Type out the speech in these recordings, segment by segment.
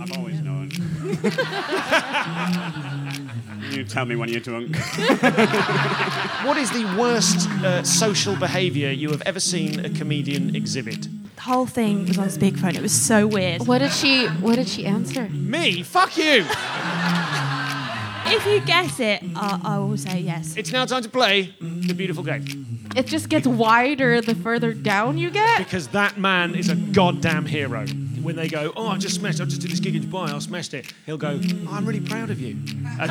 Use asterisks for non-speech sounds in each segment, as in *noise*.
I've always known. you tell me when you're drunk. *laughs* What is the worst uh, social behaviour you have ever seen a comedian exhibit? The whole thing was on speakerphone. It was so weird. What did she What did she answer? Me? Fuck you! If you guess it, uh, I will say yes. It's now time to play the beautiful game. It just gets wider the further down you get. Because that man is a goddamn hero. When they go, oh, I just smashed, I just did this gig in Dubai, I smashed it. He'll go, oh, I'm really proud of you. *laughs* And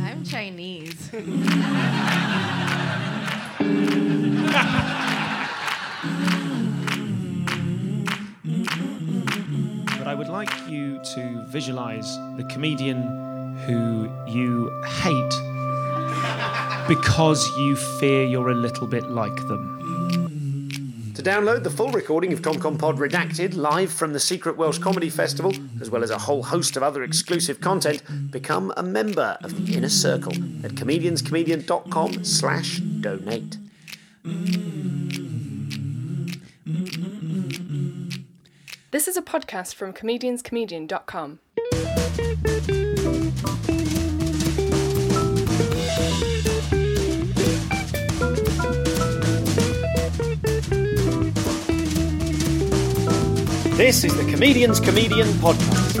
I'm Chinese. *laughs* but I would like you to visualize the comedian who you hate because you fear you're a little bit like them. To download the full recording of ComCom Pod Redacted live from the Secret Welsh Comedy Festival, as well as a whole host of other exclusive content, become a member of the Inner Circle at comedianscomedian.com slash donate. This is a podcast from comedianscomedian.com. This is the Comedian's Comedian Podcast.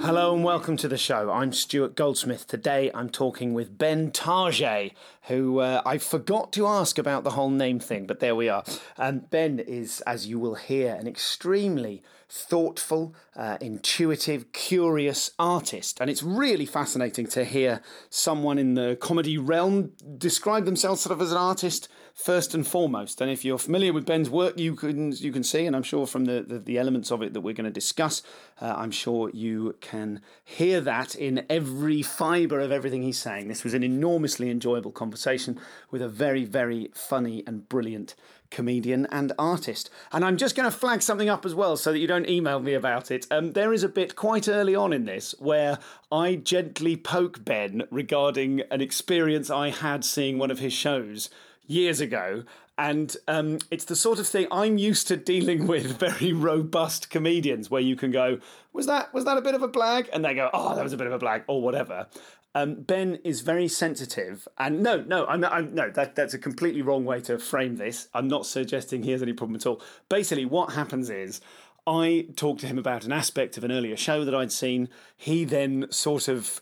Hello and welcome to the show. I'm Stuart Goldsmith. Today I'm talking with Ben Target, who uh, I forgot to ask about the whole name thing, but there we are. Um, ben is, as you will hear, an extremely thoughtful, uh, intuitive, curious artist. And it's really fascinating to hear someone in the comedy realm describe themselves sort of as an artist first and foremost. And if you're familiar with Ben's work, you can you can see, and I'm sure from the, the, the elements of it that we're going to discuss, uh, I'm sure you can hear that in every fibre of everything he's saying. This was an enormously enjoyable conversation with a very, very funny and brilliant comedian and artist. And I'm just going to flag something up as well so that you don't email me about it. Um, there is a bit quite early on in this where I gently poke Ben regarding an experience I had seeing one of his shows years ago. And um, it's the sort of thing I'm used to dealing *laughs* with very robust comedians where you can go, was that was that a bit of a blag? And they go, oh, that was a bit of a blag, or whatever. Um, ben is very sensitive, and no, no, I'm, I'm no, that that's a completely wrong way to frame this. I'm not suggesting he has any problem at all. Basically, what happens is. I talked to him about an aspect of an earlier show that I'd seen. He then sort of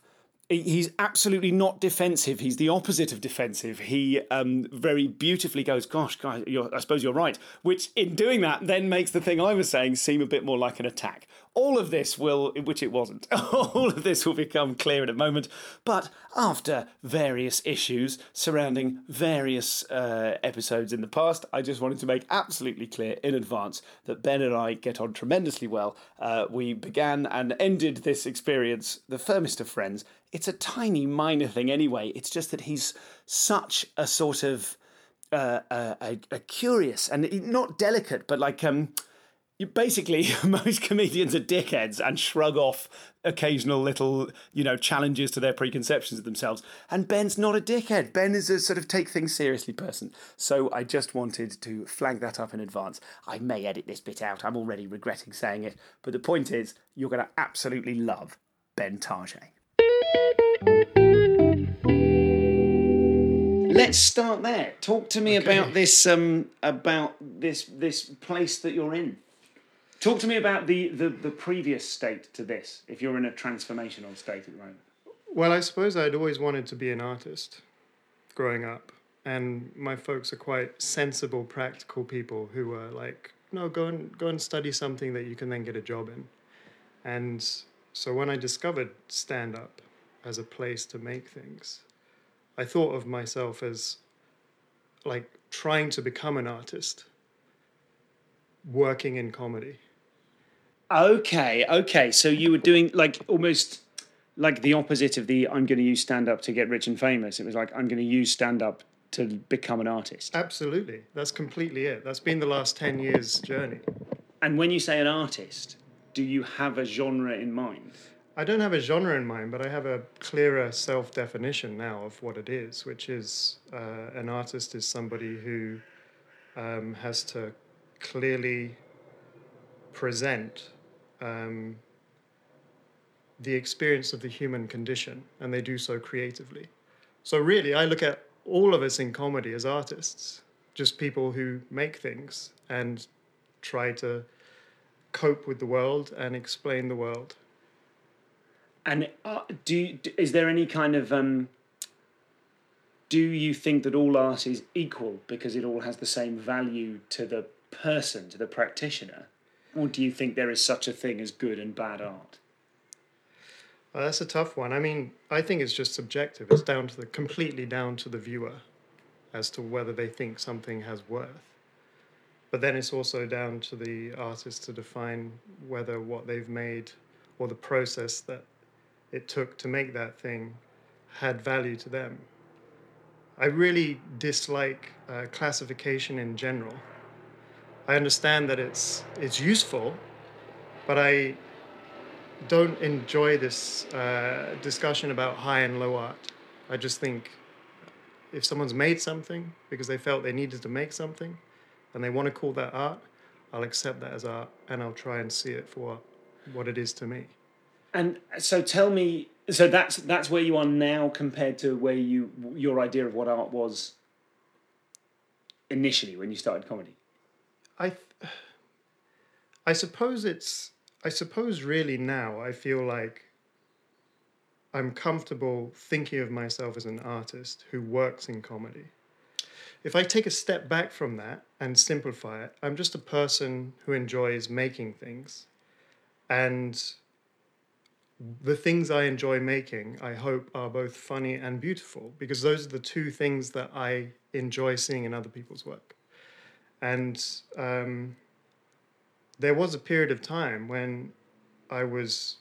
he's absolutely not defensive. He's the opposite of defensive. He um, very beautifully goes, "Gosh, guys, I suppose you're right." Which, in doing that, then makes the thing I was saying seem a bit more like an attack. All of this will, which it wasn't, *laughs* all of this will become clear in a moment. But after various issues surrounding various uh, episodes in the past, I just wanted to make absolutely clear in advance that Ben and I get on tremendously well. Uh, we began and ended this experience the firmest of friends. It's a tiny, minor thing anyway. It's just that he's such a sort of uh, a, a curious and not delicate, but like um, you basically *laughs* most comedians are dickheads and shrug off occasional little you know challenges to their preconceptions of themselves. And ben's not a dickhead. Ben is a sort of take things seriously person. So i just wanted to flag that up in advance. I may edit this bit out. I'm already regretting saying it. But the point is you're going to absolutely love ben Target. Let's start there. Talk to me Okay. about this um about this this place that you're in Talk to me about the, the, the previous state to this, if you're in a transformational state at the moment. Well, I suppose I'd always wanted to be an artist growing up. And my folks are quite sensible, practical people who were like, no, go and go and study something that you can then get a job in. And so when I discovered stand up as a place to make things, I thought of myself as like trying to become an artist working in comedy. Okay, okay. So you were doing like almost like the opposite of the I'm going to use stand up to get rich and famous. It was like I'm going to use stand up to become an artist. Absolutely. That's completely it. That's been the last 10 years' journey. And when you say an artist, do you have a genre in mind? I don't have a genre in mind, but I have a clearer self definition now of what it is, which is uh, an artist is somebody who um, has to clearly present um, the experience of the human condition, and they do so creatively. So, really, I look at all of us in comedy as artists, just people who make things and try to cope with the world and explain the world. And uh, do, is there any kind of um, do you think that all art is equal because it all has the same value to the person, to the practitioner, or do you think there is such a thing as good and bad art? Well, that's a tough one. I mean, I think it's just subjective. It's down to the completely down to the viewer as to whether they think something has worth. But then it's also down to the artist to define whether what they've made or the process that it took to make that thing had value to them. I really dislike uh, classification in general. I understand that it's it's useful, but I don't enjoy this uh, discussion about high and low art. I just think if someone's made something because they felt they needed to make something, and they want to call that art, I'll accept that as art and I'll try and see it for what, it is to me. And so tell me, so that's that's where you are now compared to where you your idea of what art was initially when you started comedy. I, I suppose it's. I suppose really now I feel like I'm comfortable thinking of myself as an artist who works in comedy. If I take a step back from that and simplify it, I'm just a person who enjoys making things. And the things I enjoy making, I hope, are both funny and beautiful because those are the two things that I enjoy seeing in other people's work. And um, there was a period of time when I was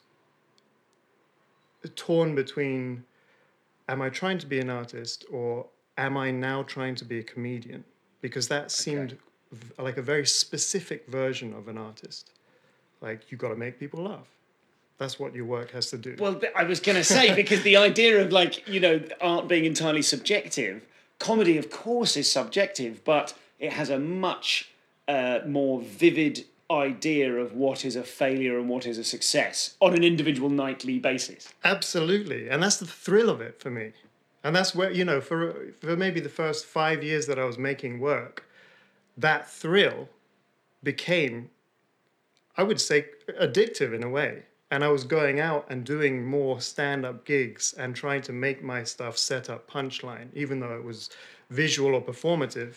torn between am I trying to be an artist or am I now trying to be a comedian? Because that seemed v- like a very specific version of an artist. Like, you've got to make people laugh. That's what your work has to do. Well, I was going to say *laughs* because the idea of like you know art being entirely subjective, comedy of course is subjective, but it has a much uh, more vivid idea of what is a failure and what is a success on an individual nightly basis. Absolutely, and that's the thrill of it for me, and that's where you know for for maybe the first five years that I was making work, that thrill became, I would say, addictive in a way. And I was going out and doing more stand-up gigs and trying to make my stuff set up punchline, even though it was visual or performative,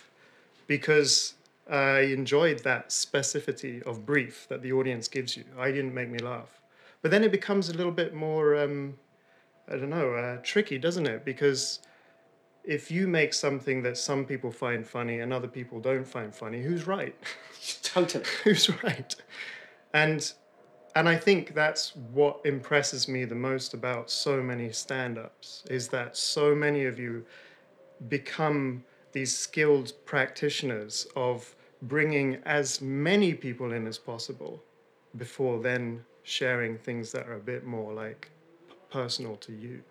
because I enjoyed that specificity of brief that the audience gives you. I didn't make me laugh, but then it becomes a little bit more. Um, I don't know, uh, tricky, doesn't it? Because if you make something that some people find funny and other people don't find funny, who's right? *laughs* Totally. who's right? And and I think that's what impresses me the most about so many stand-ups is that so many of you become these skilled practitioners of bringing as many people in as possible before then sharing things that are a bit more like personal to you.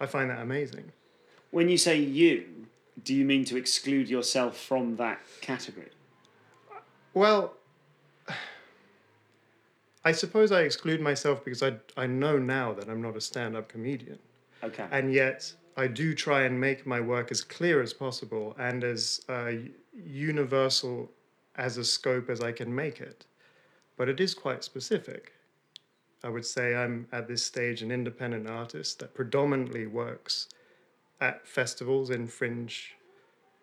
I find that amazing. When you say you, do you mean to exclude yourself from that category? Well, I suppose I exclude myself because I, I know now that I'm not a stand up comedian. Okay. And yet, I do try and make my work as clear as possible and as uh, universal as a scope as I can make it. But it is quite specific. I would say I'm at this stage an independent artist that predominantly works at festivals in fringe,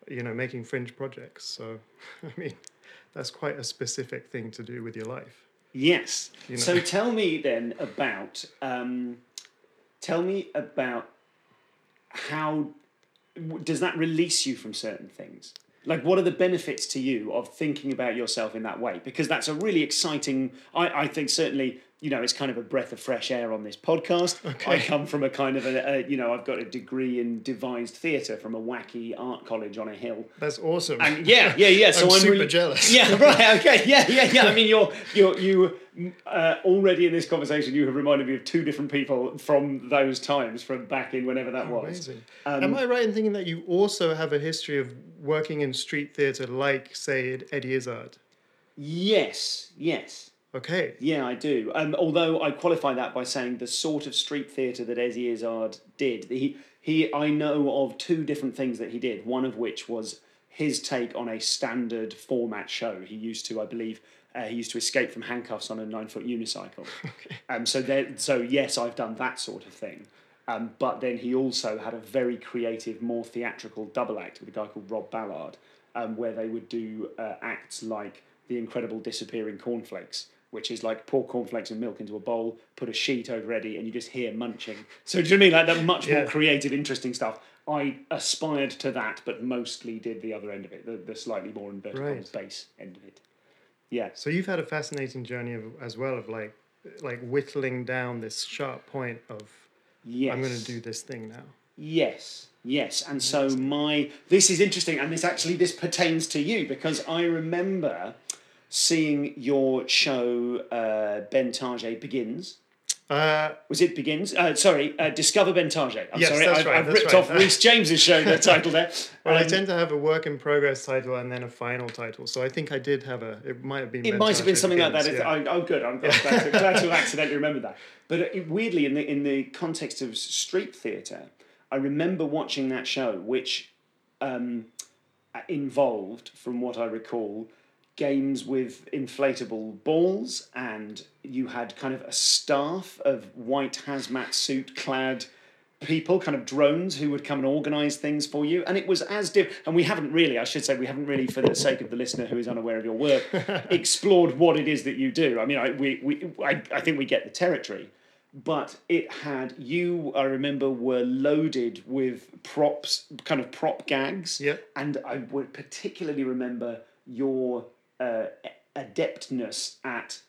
you know, making fringe projects. So, *laughs* I mean, that's quite a specific thing to do with your life. Yes. You know. So tell me then about um, tell me about how does that release you from certain things? Like, what are the benefits to you of thinking about yourself in that way? Because that's a really exciting. I, I think certainly, you know, it's kind of a breath of fresh air on this podcast. I come from a kind of a, a you know, I've got a degree in devised theatre from a wacky art college on a hill. That's awesome. And yeah, yeah, yeah. *laughs* So I'm I'm, super really, jealous. Yeah, *laughs* *laughs* right. Okay. Yeah, yeah, yeah. I mean, you're you're you uh, already in this conversation. You have reminded me of two different people from those times, from back in whenever that was. Amazing. Um, Am I right in thinking that you also have a history of working in street theatre like, say, Eddie Izzard? Yes, yes. Okay. Yeah, I do. Um, although I qualify that by saying the sort of street theatre that Eddie Izzard did. He, he, I know of two different things that he did. One of which was his take on a standard format show. He used to, I believe, uh, he used to escape from handcuffs on a nine foot unicycle. *laughs* okay. Um, so there, so yes, I've done that sort of thing. Um, but then he also had a very creative, more theatrical double act with a guy called Rob Ballard, um, where they would do uh, acts like The Incredible Disappearing Cornflakes, which is like pour cornflakes and milk into a bowl, put a sheet over Eddie, and you just hear munching. So do you know what I mean like that much more creative, interesting stuff? I aspired to that, but mostly did the other end of it, the, the slightly more inverted Right. bass end of it. Yeah. So you've had a fascinating journey of, as well of like, like whittling down this sharp point of Yes. I'm going to do this thing now. Yes, yes, and so my this is interesting, and this actually this pertains to you because I remember seeing your show uh, Ben Target begins. Uh, Was it begins? Uh, sorry, uh, Discover Ben Target. I'm Yes, sorry, that's I've, right, I've that's ripped right. off Rhys James's show. The title there. *laughs* well, I Um, tend to have a work in progress title and then a final title. So I think I did have a. It might have been. It might have been something like that. Yeah. I, oh, good. I'm glad, glad, to, *laughs* glad to have accidentally remembered that. But it, weirdly, in the in the context of street theatre, I remember watching that show, which um, involved, from what I recall, games with inflatable balls, and you had kind of a staff of white hazmat suit clad people, kind of drones who would come and organise things for you. And it was as diff and we haven't really, I should say, we haven't really, for the sake of the listener who is unaware of your work, *laughs* explored what it is that you do. I mean, I, we, we, I, I think we get the territory. But it had you. I remember were loaded with props, kind of prop gags. Yep. And I would particularly remember your uh, adeptness at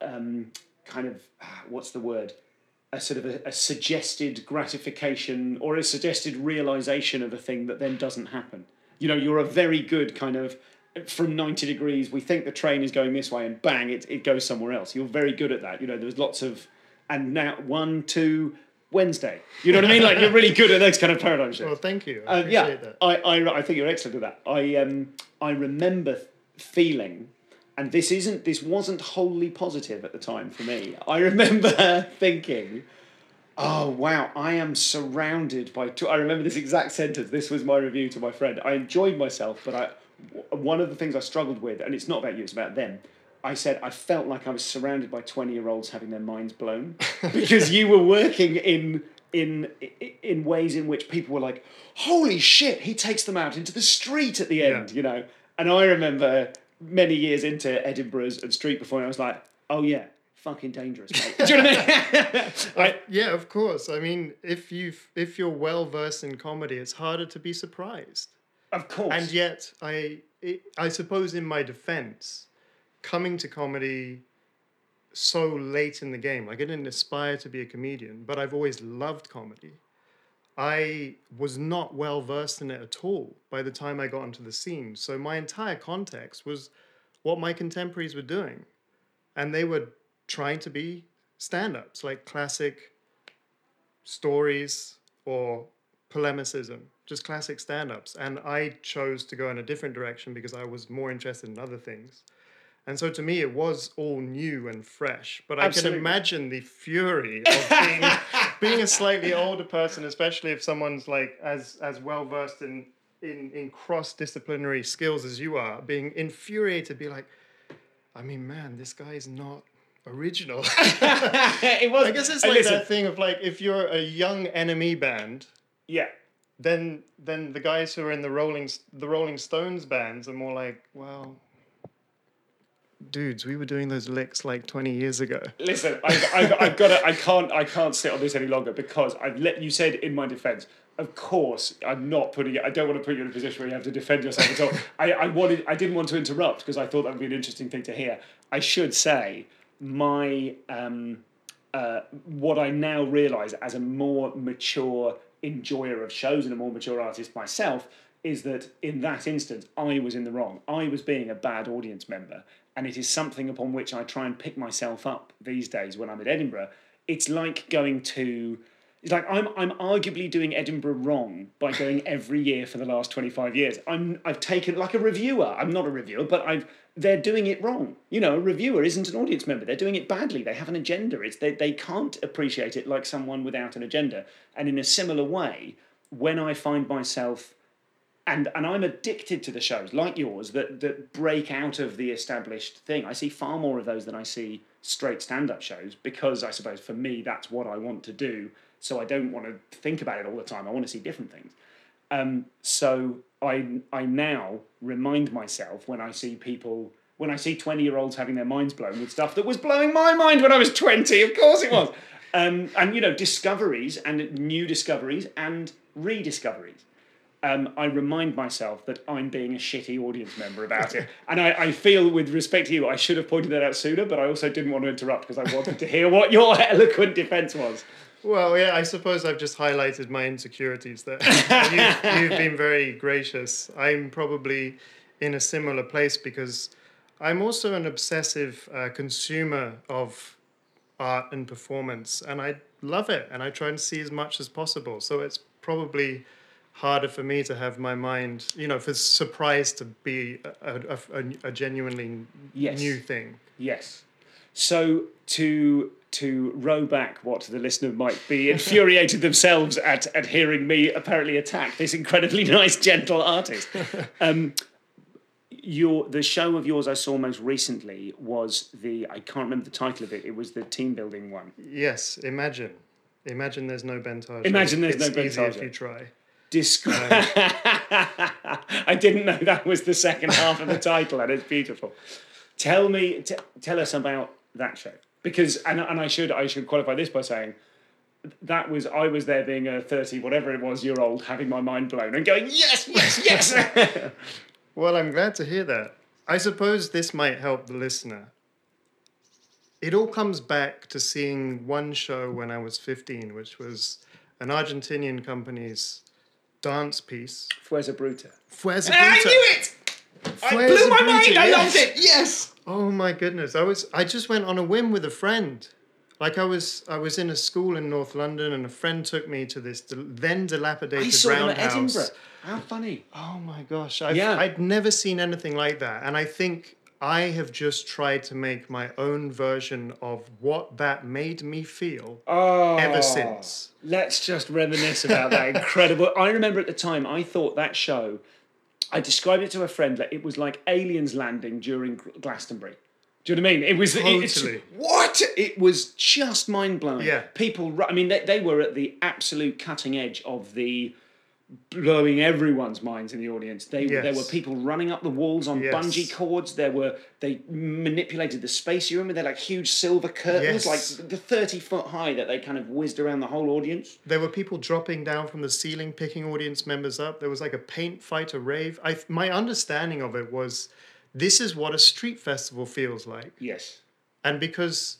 um, kind of ah, what's the word? A sort of a, a suggested gratification or a suggested realization of a thing that then doesn't happen. You know, you're a very good kind of from 90 degrees. We think the train is going this way, and bang, it, it goes somewhere else. You're very good at that. You know, there's lots of, and now one, two, Wednesday. You know what I mean? Like you're really good at those kind of paradigm shifts. Well, thank you. I Uh, yeah, that. I, I, I think you're excellent at that. I um I remember feeling, and this isn't this wasn't wholly positive at the time for me. I remember *laughs* thinking, oh wow, I am surrounded by. Tw-. I remember this exact sentence. This was my review to my friend. I enjoyed myself, but i one of the things I struggled with, and it's not about you, it's about them. I said I felt like I was surrounded by twenty year olds having their minds blown *laughs* because you were working in in in ways in which people were like, "Holy shit!" He takes them out into the street at the end, Yeah. you know. And I remember many years into Edinburgh's and street performing, I was like, "Oh yeah, fucking dangerous, mate." Do you know what I mean? *laughs* I, Yeah, of course. I mean, if you if you're well versed in comedy, it's harder to be surprised. of course. And yet, I it, I suppose in my defense, coming to comedy so late in the game, like I didn't aspire to be a comedian, but I've always loved comedy. I was not well versed in it at all by the time I got into the scene. So my entire context was what my contemporaries were doing. And they were trying to be stand ups, like classic stories or polemicism, just classic stand ups. And I chose to go in a different direction because I was more interested in other things. And so to me, it was all new and fresh. But I can imagine the fury of being, *laughs* being a slightly older person, especially if someone's like as, as well versed in, in, in cross disciplinary skills as you are, being infuriated, be like, I mean, man, this guy is not original. *laughs* it was. I guess it's like listen, that thing of like if you're a young enemy band, Yeah. then then the guys who are in the Rolling the Rolling Stones bands are more like, well, dudes, we were doing those licks like twenty years ago. Listen, I've, I've, I've got to, I can't, I can't sit on this any longer because I've let you said in my defence. Of course, I'm not putting it. I don't want to put you in a position where you have to defend yourself at all. I, I wanted, I didn't want to interrupt because I thought that would be an interesting thing to hear. I should say my um, uh, what I now realise as a more mature enjoyer of shows and a more mature artist myself is that in that instance I was in the wrong. I was being a bad audience member, and it is something upon which I try and pick myself up these days when I'm at Edinburgh. It's like going to It's like I'm I'm arguably doing Edinburgh wrong by going *laughs* every year for the last 25 years. I'm I've taken like a reviewer. I'm not a reviewer, but I've they're doing it wrong. You know, a reviewer isn't an audience member. They're doing it badly. They have an agenda. It's they, they can't appreciate it like someone without an agenda. And in a similar way, when I find myself and and I'm addicted to the shows like yours that that break out of the established thing. I see far more of those than I see straight stand-up shows because I suppose for me that's what I want to do. So I don't want to think about it all the time. I want to see different things. Um, so I I now remind myself when I see people when I see twenty year olds having their minds blown with stuff that was blowing my mind when I was twenty. Of course it was. *laughs* Um, and you know discoveries and new discoveries and rediscoveries um, I remind myself that I'm being a shitty audience member about it. And I, I feel, with respect to you, I should have pointed that out sooner, but I also didn't want to interrupt because I wanted to hear what your *laughs* eloquent defence was. Well, yeah, I suppose I've just highlighted my insecurities there. *laughs* you've, you've been very gracious. I'm probably in a similar place because I'm also an obsessive uh, consumer of art and performance, and I love it, and I try and see as much as possible. So it's probably harder for me to have my mind, you know, for surprise to be a, a, a, a genuinely Yes. new thing. Yes. So to to row back what the listener might be infuriated themselves at at hearing me apparently attack this incredibly *laughs* nice gentle artist. *laughs* Um, your the show of yours I saw most recently was the I can't remember the title of it. It was the team building one. Yes, imagine. Imagine there's no bentage. Imagine there's it's no easy if you try. Describe. *laughs* I didn't know that was the second half of the title, and it's beautiful. Tell me, t- tell us about that show because, and, and I should I should qualify this by saying that was I was there being a thirty whatever it was year old, having my mind blown and going yes, yes, yes. *laughs* Well, I'm glad to hear that. I suppose this might help the listener. It all comes back to seeing one show when I was 15, which was an Argentinian company's dance piece. Fuerza Bruta. Fuerza Bruta. I Bruta. knew it. I Fuerza blew my Bruta, mind. I yes. loved it. Yes. Oh my goodness! I was I just went on a whim with a friend. Like I was I was in a school in North London, and a friend took me to this del- then dilapidated I saw them at roundhouse. Edinburgh. How funny. Oh my gosh! I've, Yeah. I'd never seen anything like that, and I think I have just tried to make my own version of what that made me feel Oh. ever ah, since. Let's just reminisce about that *laughs* incredible. I remember at the time I thought that show. I described it to a friend that it was like aliens landing during Glastonbury. Do you know what I mean? It was it- Totally. what it was just mind blowing. Yeah. people. I mean, they, they were at the absolute cutting edge of the blowing everyone's minds in the audience. They there were people running up the walls on Yes. bungee cords. There were they manipulated the space. You remember they're like huge silver curtains, Yes. like the thirty foot high that they kind of whizzed around the whole audience. There were people dropping down from the ceiling, picking audience members up. There was like a paint fight, a rave. I, my understanding of it was this is what a street festival feels like. Yes. and because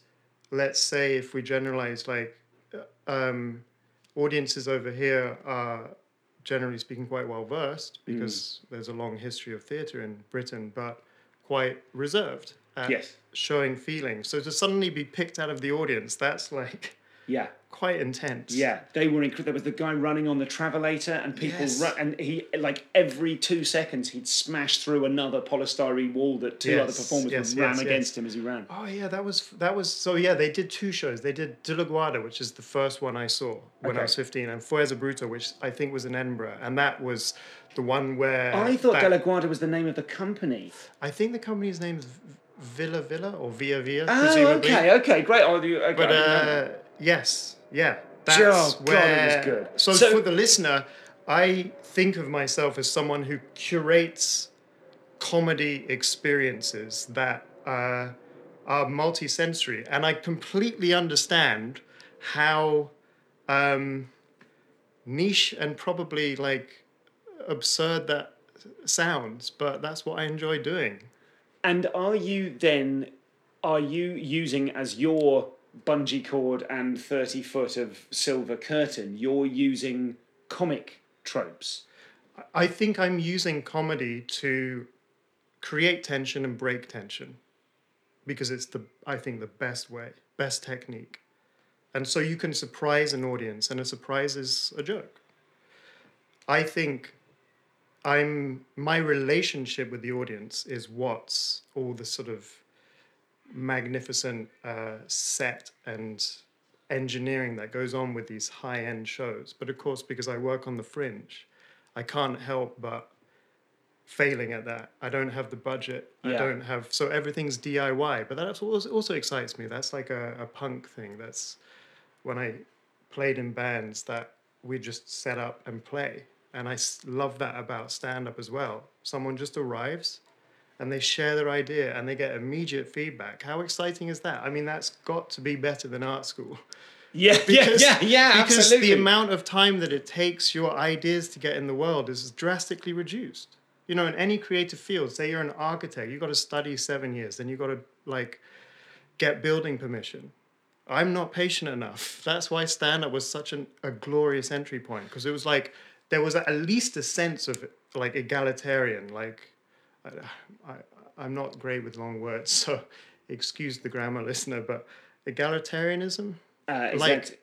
let's say if we generalize like uh, um, audiences over here are generally speaking quite well versed hmm. because there's a long history of theatre in britain but quite reserved at Yes. showing feelings. so to suddenly be picked out of the audience that's like Yeah. quite intense Yeah, they were incredible. There was the guy running on the travelator, and people Yes. run, and he like every two seconds he'd smash through another polystyrene wall that two other performers yes, would ram yes, yes. against him as he ran. Oh yeah, that was that was so yeah. They did two shows. They did De La Guarda, which is the first one I saw when Okay. I was fifteen, and Fuerza Bruta, which I think was in Edinburgh, and that was the one where I thought that- De La Guarda was the name of the company. I think the company's name's V- Villa Villa or Via Via, Oh, presumably. okay, okay, great. I'll. Okay, But I didn't know that. uh, yes, yeah, that's Oh, God, it was where. good. So, So- for the listener, I think of myself as someone who curates comedy experiences that uh, are multisensory, and I completely understand how um, niche and probably like absurd that sounds, but that's what I enjoy doing. And are you then, are you using as your bungee cord and 30 foot of silver curtain, you're using comic tropes? I think I'm using comedy to create tension and break tension because it's the I think the best way, best technique. And so you can surprise an audience, and a surprise is a joke. I think I'm my relationship with the audience is what's all the sort of magnificent uh, set and engineering that goes on with these high end shows. But of course, because I work on the fringe, I can't help but failing at that. I don't have the budget. I don't have so everything's DIY. But that also also excites me. That's like a, a punk thing. That's when I played in bands that we just set up and play. And I love that about stand up as well. Someone just arrives and they share their idea and they get immediate feedback. How exciting is that? I mean, that's got to be better than art school. Yeah, yeah, yeah, yeah, because absolutely. the amount of time that it takes your ideas to get in the world is drastically reduced. You know, in any creative field, say you're an architect, you've got to study seven years, then you've got to like get building permission. I'm not patient enough. That's why stand up was such an, a glorious entry point because it was like there was at least a sense of like egalitarian. Like, I, I, I'm not great with long words, *laughs* so excuse the grammar listener, but egalitarianism uh, like-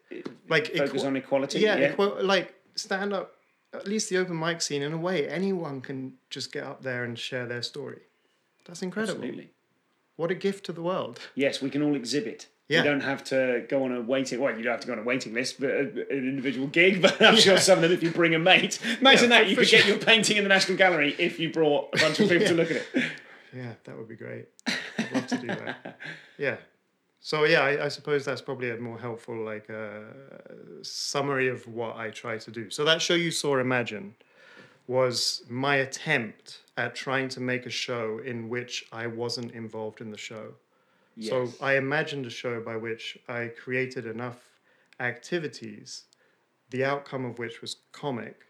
like focus on equality. yeah, yeah. like stand up. At least the open mic scene, in a way, anyone can just get up there and share their story. That's incredible. Absolutely. What a gift to the world. Yes, we can all exhibit. Yeah. You don't have to go on a waiting. Well, you don't have to go on a waiting list, but uh, an individual gig. But I'm sure some of them, if you bring a mate, imagine Yeah, that you could get your painting in the National Gallery if you brought a bunch of people to *laughs* look at it. Yeah, that would be great. I'd love to do that. Yeah. So yeah, I, I suppose that's probably a more helpful like uh, summary of what I try to do. So that show you saw, Imagine, was my attempt at trying to make a show in which I wasn't involved in the show. So I imagined a show by which I created enough activities, the outcome of which was comic,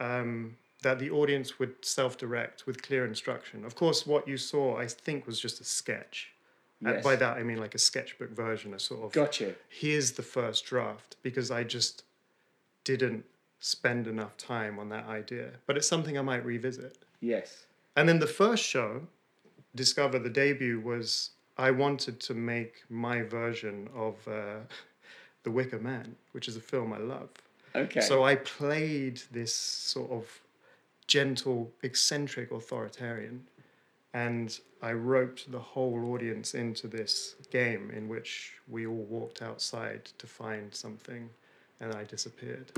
um, that the audience would self-direct with clear instruction. Of course, what you saw, I think, was just a sketch. And Yes. by that I mean like a sketchbook version, a sort of Gotcha. here's the first draft because I just didn't spend enough time on that idea. But it's something I might revisit. Yes. And then the first show, Discover the debut, was I wanted to make my version of uh, The Wicker Man, which is a film I love. Okay. So I played this sort of gentle, eccentric authoritarian, and I roped the whole audience into this game in which we all walked outside to find something, and I disappeared.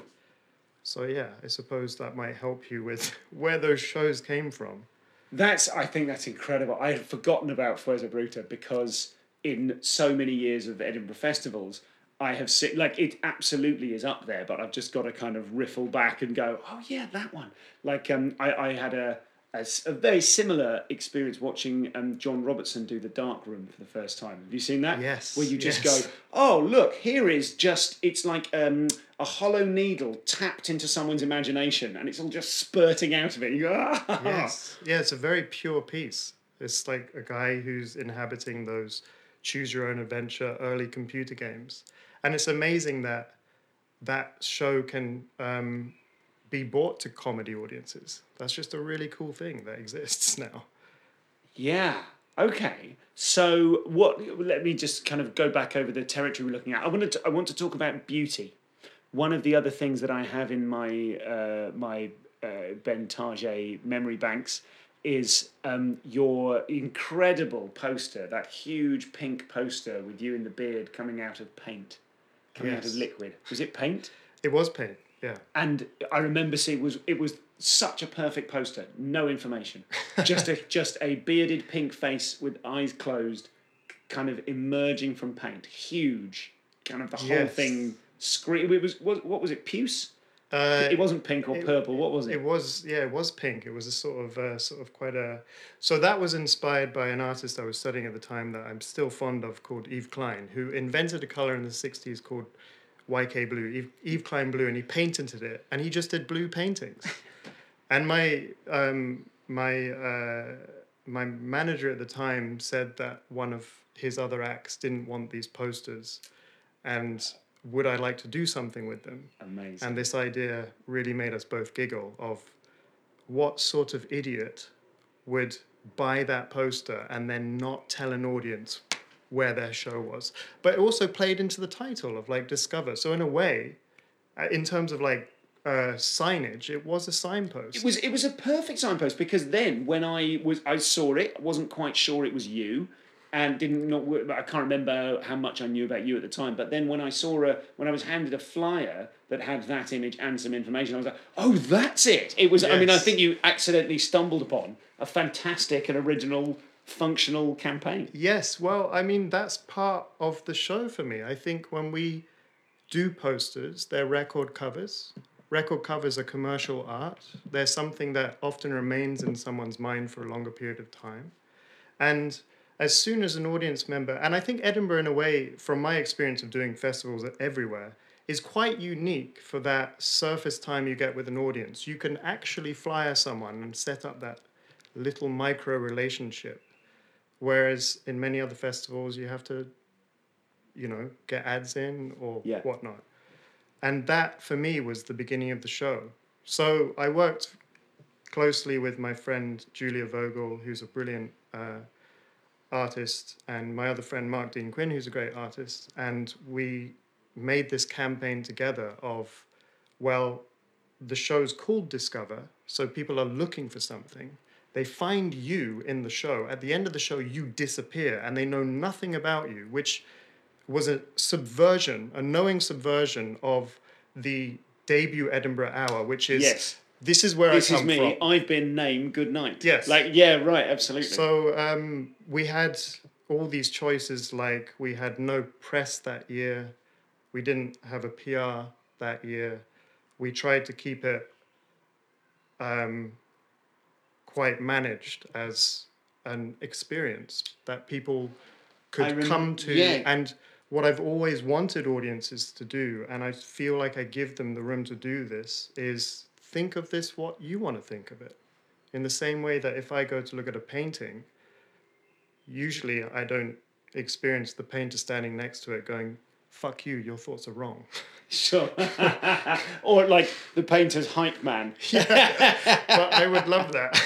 So yeah, I suppose that might help you with *laughs* where those shows came from. That's I think that's incredible. I had forgotten about Fuerza Bruta because in so many years of Edinburgh festivals, I have seen like it absolutely is up there, but I've just got to kind of riffle back and go, oh yeah, that one. Like um, I, I had a, a a very similar experience watching um, John Robertson do the Dark Room for the first time. Have you seen that? Yes, Where you just yes. go, oh look, here is just it's like um, a hollow needle tapped into someone's imagination, and it's all just spurting out of it. You go, ah. Yes. Yeah, it's a very pure piece. It's like a guy who's inhabiting those choose your own adventure early computer games. And it's amazing that that show can um, be brought to comedy audiences. That's just a really cool thing that exists *laughs* now. Yeah. Okay. So what? Let me just kind of go back over the territory we're looking at. I want to. I want to talk about beauty. One of the other things that I have in my uh, my uh, Ben Target memory banks is um, your incredible poster, that huge pink poster with you in the beard coming out of paint, coming out of liquid. Was it paint? It was paint, yeah. and I remember seeing it was it was such a perfect poster. No information, just a *laughs* just a bearded pink face with eyes closed, kind of emerging from paint. Huge, kind of the whole Yes. thing. Screen. It was what, what was it? Puce. Uh, it wasn't pink or purple. What was it? It was yeah, it was pink. It was a sort of uh, sort of quite a. So that was inspired by an artist I was studying at the time that I'm still fond of called Yves Klein, who invented a color in the '60s called YK blue, Yves, Yves Klein blue, and he patented it, and he just did blue paintings. *laughs* and my um, my uh, my manager at the time said that one of his other acts didn't want these posters, and would I like to do something with them? Amazing. And this idea really made us both giggle of what sort of idiot would buy that poster and then not tell an audience where their show was. But it also played into the title of like Discover. So in a way, uh, in terms of like uh, signage, it was a signpost. It was it was a perfect signpost because then when I was I saw it, I wasn't quite sure it was you, and didn't not I can't remember how much I knew about you at the time. But then when I saw a when I was handed a flyer that had that image and some information, I was like, oh, that's it. It was. I mean, I think you accidentally stumbled upon a fantastic and original functional campaign. Yes, well, I mean, that's part of the show for me. I think when we do posters, they're record covers. Record covers are commercial art. They're something that often remains in someone's mind for a longer period of time. And as soon as an audience member, and I think Edinburgh, in a way, from my experience of doing festivals everywhere, is quite unique for that surface time you get with an audience. You can actually flyer someone and set up that little micro relationship. Whereas in many other festivals, you have to, you know, get ads in or Yeah. whatnot. And that for me was the beginning of the show. So I worked closely with my friend Julia Vogel, who's a brilliant uh, artist, and my other friend Mark Dean Quinn, who's a great artist. And we made this campaign together of, well, the show's called Discover, so people are looking for something. They find you in the show. At the end of the show, you disappear and they know nothing about you, which was a subversion, a knowing subversion of the debut Edinburgh Hour, which is Yes. this is where This I is come me. from. I've been named. Good night. Yes. Like yeah, right. Absolutely. So um, we had all these choices. Like we had no press that year. We didn't have a PR that year. We tried to keep it um, quite managed as an experience that people could rem- come to. yeah. And what I've always wanted audiences to do, and I feel like I give them the room to do this, is think of this what you want to think of it. In the same way that if I go to look at a painting, usually I don't experience the painter standing next to it going, fuck you, your thoughts are wrong. *laughs* Sure. *laughs* or like the painter's hype man. *laughs* yeah. but I would love that.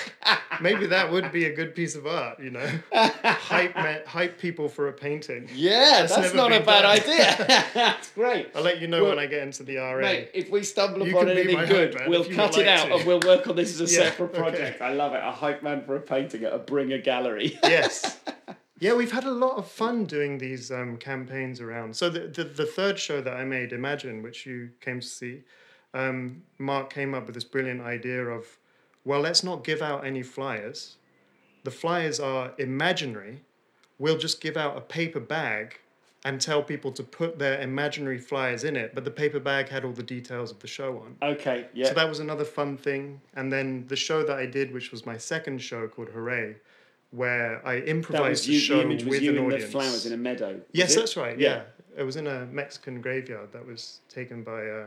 Maybe that would be a good piece of art, you know? hype, ma- hype people for a painting. Yeah, that's, never not a bad done. idea. that's great. I'll let you know Well, when I get into the RA. Mate, if we stumble You upon anything good, we'll cut it like out to. and we'll work on this as a Yeah, separate okay. project. I love it. A hype man for a painting at a Bringer gallery. yes. Yeah, we've had a lot of fun doing these um, campaigns around. So the, the the third show that I made, Imagine, which you came to see, um, Mark came up with this brilliant idea of, well, let's not give out any flyers. The flyers are imaginary. We'll just give out a paper bag and tell people to put their imaginary flyers in it. But the paper bag had all the details of the show on. okay, yeah. So that was another fun thing. And then the show that I did, which was my second show called Hooray, where I improvised a show with you an audience. the flowers in a meadow. yes, it? that's right. Yeah. it was in a Mexican graveyard that was taken by uh,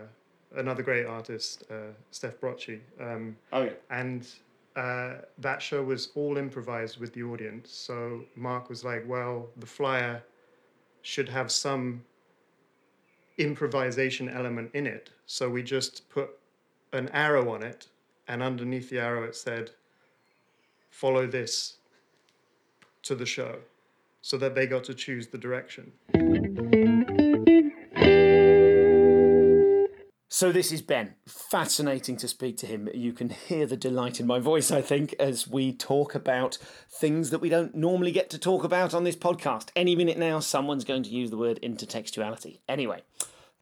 another great artist, uh, Steph Brocci. Um, Oh yeah. and uh, that show was all improvised with the audience. So Mark was like, well, the flyer should have some improvisation element in it. So we just put an arrow on it, and underneath the arrow it said, follow this to the show, so that they got to choose the direction. So this is Ben. Fascinating to speak to him. You can hear the delight in my voice, I think, as we talk about things that we don't normally get to talk about on this podcast. Any minute now, someone's going to use the word intertextuality. Anyway,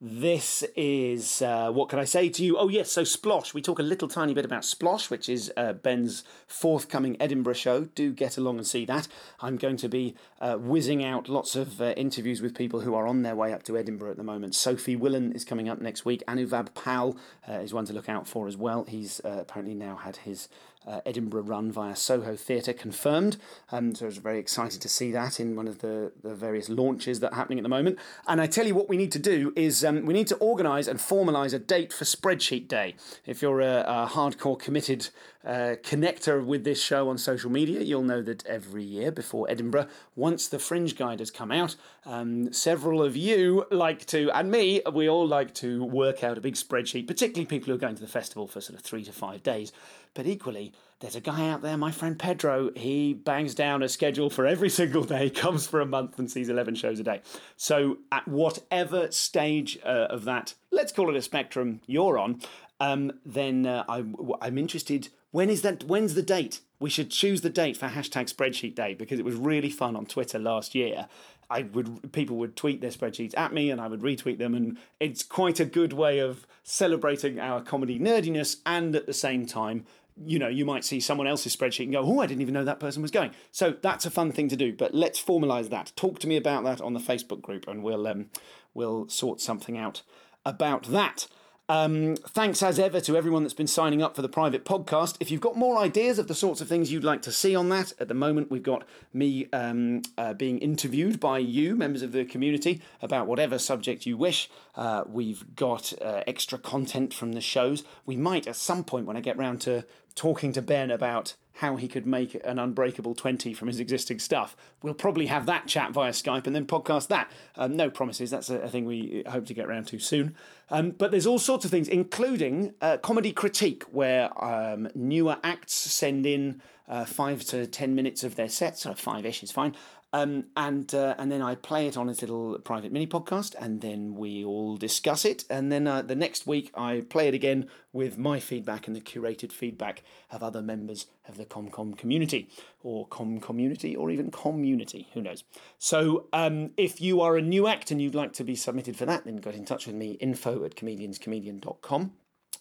this is uh, what can I say to you? Oh yes, so Splosh. We talk a little tiny bit about Splosh, which is uh, Ben's forthcoming Edinburgh show. Do get along and see that. I'm going to be uh, whizzing out lots of uh, interviews with people who are on their way up to Edinburgh at the moment. Sophie Willan is coming up next week. Anuvab Pal uh, is one to look out for as well. He's uh, apparently now had his uh, Edinburgh run via Soho Theatre confirmed. Um, so I was very excited to see that in one of the, the various launches that are happening at the moment. And I tell you what we need to do is um, we need to organise and formalise a date for Spreadsheet Day. If you're a, a hardcore committed uh, connector with this show on social media, you'll know that every year before Edinburgh, once the Fringe Guide has come out, um, several of you like to, and me, we all like to work out a big spreadsheet, particularly people who are going to the festival for sort of three to five days. But equally, there's a guy out there, my friend Pedro, he bangs down a schedule for every *laughs* single day, comes for a month and sees 11 shows a day. So, at whatever stage uh, of that, let's call it a spectrum you're on, um, then uh, I, I'm interested. When is that? When's the date? We should choose the date for hashtag spreadsheet day because it was really fun on Twitter last year. I would people would tweet their spreadsheets at me and I would retweet them and it's quite a good way of celebrating our comedy nerdiness and at the same time you know, you might see someone else's spreadsheet and go, oh, I didn't even know that person was going. So that's a fun thing to do. But let's formalize that. Talk to me about that on the Facebook group, and we'll um, we'll sort something out about that. Um, thanks as ever to everyone that's been signing up for the private podcast. If you've got more ideas of the sorts of things you'd like to see on that, at the moment we've got me um, uh, being interviewed by you, members of the community, about whatever subject you wish. Uh, we've got uh, extra content from the shows. We might, at some point, when I get round to talking to Ben about how he could make an unbreakable 20 from his existing stuff. We'll probably have that chat via Skype and then podcast that. Um, no promises, that's a, a, thing we hope to get around to soon. Um, but there's all sorts of things, including uh, comedy critique, where um, newer acts send in uh, five to ten minutes of their sets, or five ish is fine, um, and uh, and then I play it on this little private mini podcast, and then we all discuss it. And then uh, the next week I play it again with my feedback and the curated feedback of other members of the ComCom community, or Com community, or even community. Who knows? So um, if you are a new act and you'd like to be submitted for that, then get in touch with me. Info at comedianscomedian.com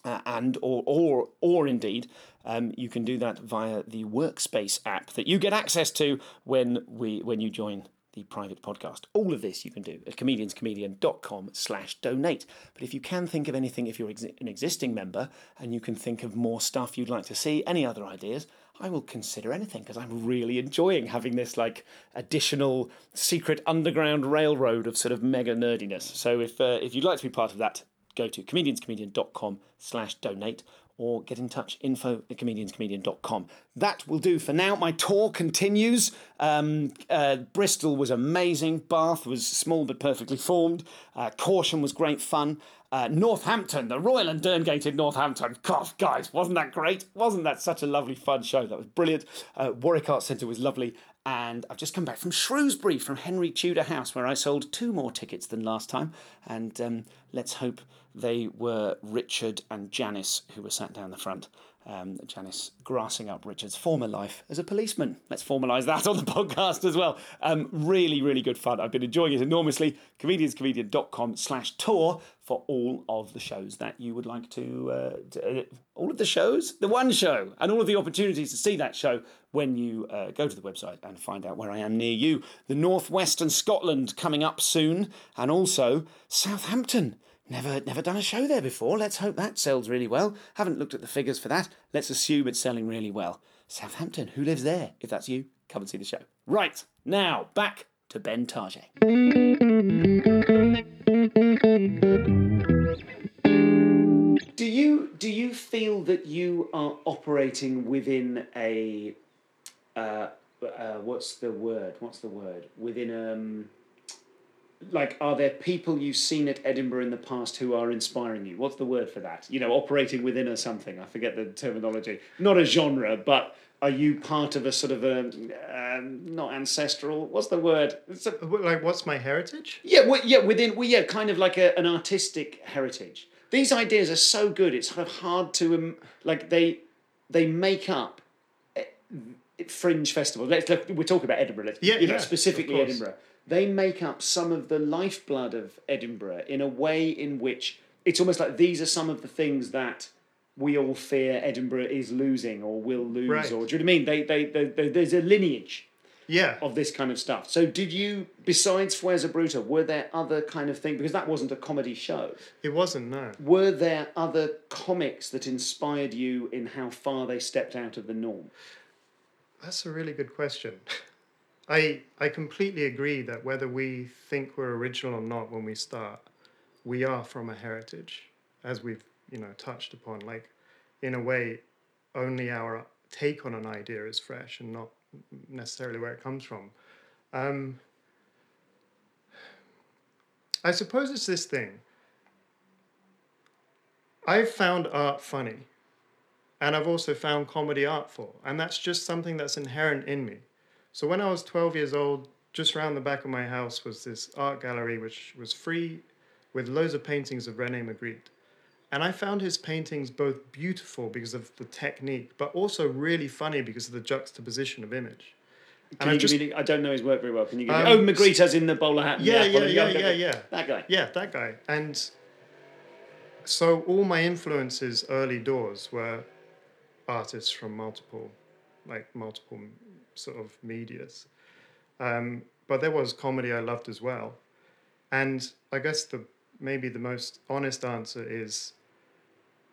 uh, and or or or indeed um, you can do that via the workspace app that you get access to when we when you join the private podcast all of this you can do at comedianscomedian.com slash donate but if you can think of anything if you're ex- an existing member and you can think of more stuff you'd like to see any other ideas I will consider anything because I'm really enjoying having this like additional secret underground railroad of sort of mega nerdiness. So if uh, if you'd like to be part of that, go to comedianscomedian.com slash donate or get in touch info at comedianscomedian.com that will do for now my tour continues um, uh, bristol was amazing bath was small but perfectly formed uh, caution was great fun uh, Northampton, the Royal and Derngate in Northampton. God, guys, wasn't that great? Wasn't that such a lovely, fun show? That was brilliant. Uh, Warwick Arts Centre was lovely. And I've just come back from Shrewsbury, from Henry Tudor House, where I sold two more tickets than last time. And um, let's hope they were Richard and Janice who were sat down the front. Um, Janice grassing up Richard's former life as a policeman. Let's formalise that on the *laughs* podcast as well. Um, really, really good fun. I've been enjoying it enormously. Comedianscomedian.com slash tour for all of the shows that you would like to, uh, to uh, all of the shows, the one show, and all of the opportunities to see that show when you uh, go to the website and find out where I am near you. The Northwestern Scotland coming up soon, and also Southampton. Never, never done a show there before. Let's hope that sells really well. Haven't looked at the figures for that. Let's assume it's selling really well. Southampton, who lives there? If that's you, come and see the show. Right, now back to Ben Target. Do you do you feel that you are operating within a uh, uh, what's the word? What's the word? Within um like are there people you've seen at Edinburgh in the past who are inspiring you? What's the word for that? You know, operating within a something. I forget the terminology. Not a genre, but are you part of a sort of a um, not ancestral? What's the word? It's a, Like, what's my heritage? yeah, well, yeah, within well, yeah, kind of like a, an artistic heritage. These ideas are so good; it's kind of hard to um, like they they make up eh, fringe festivals. Let's look, we're talking about Edinburgh. Let's, Yeah, you know, yeah, specifically. Edinburgh. They make up some of the lifeblood of Edinburgh in a way in which it's almost like these are some of the things that we all fear Edinburgh is losing or will lose, Right. or do you know what I mean? They, they, they, they, there's a lineage Yeah. of this kind of stuff. So, did you, besides Fuerza Bruta, were there other kind of things? Because that wasn't a comedy show. It wasn't, no. Were there other comics that inspired you in how far they stepped out of the norm? That's a really good question. *laughs* I I completely agree that whether we think we're original or not when we start, we are from a heritage, as we've you know touched upon. Like, in a way, only our take on an idea is fresh and not necessarily where it comes from. Um, I suppose it's this thing. I've found art funny, and I've also found comedy artful, and that's just something that's inherent in me. So when I was 12 years old, just around the back of my house was this art gallery which was free with loads of paintings of Rene Magritte. And I found his paintings both beautiful because of the technique, but also really funny because of the juxtaposition of image. Can I you just- give me I don't know his work very well. Can you give Um, me? Oh, Magritte in the bowler hat. and Yeah, yeah, yeah, yeah, yeah. That guy. Yeah, that guy. And so all my influences early doors were artists from multiple, like multiple sort of medias. Um, but there was comedy I loved as well. And I guess the maybe the most honest answer is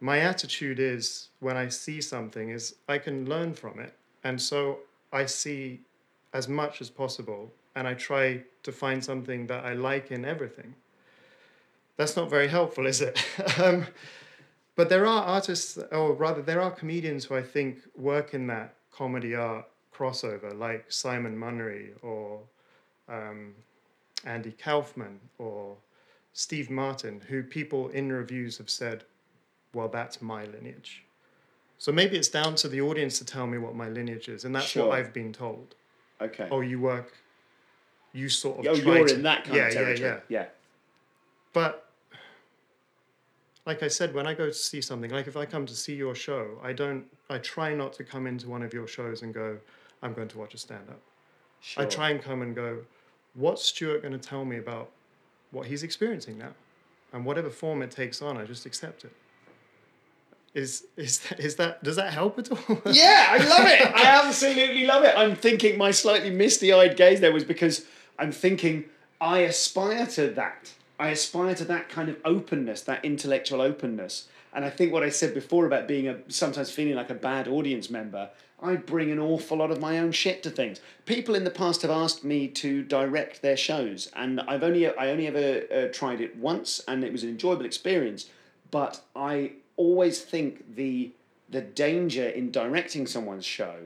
my attitude is when I see something is I can learn from it. And so I see as much as possible and I try to find something that I like in everything. That's not very helpful, is it? *laughs* um, but there are artists, or rather, there are comedians who I think work in that comedy art crossover, like Simon Munnery or um, Andy Kaufman or Steve Martin, who people in reviews have said, well, that's my lineage. So maybe it's down to the audience to tell me what my lineage is, and that's Sure. what I've been told. Okay. Oh, you work, you sort of. Oh, you're to- in that kind yeah, of territory. Yeah, yeah, yeah. But like I said, when I go to see something, like if I come to see your show, I don't. I try not to come into one of your shows and go, "I'm going to watch a stand-up." I try and come and go, "What's Stuart going to tell me about what he's experiencing now?" And whatever form it takes on, I just accept it. Is is that, is that does that help at all? *laughs* Yeah, I love it. I absolutely love it. I'm thinking my slightly misty-eyed gaze there was because I'm thinking I aspire to that. I aspire to that kind of openness, that intellectual openness. And I think what I said before about being a sometimes feeling like a bad audience member, I bring an awful lot of my own shit to things. People in the past have asked me to direct their shows, and I've only I only ever uh, tried it once, and it was an enjoyable experience. But I always think the the danger in directing someone's show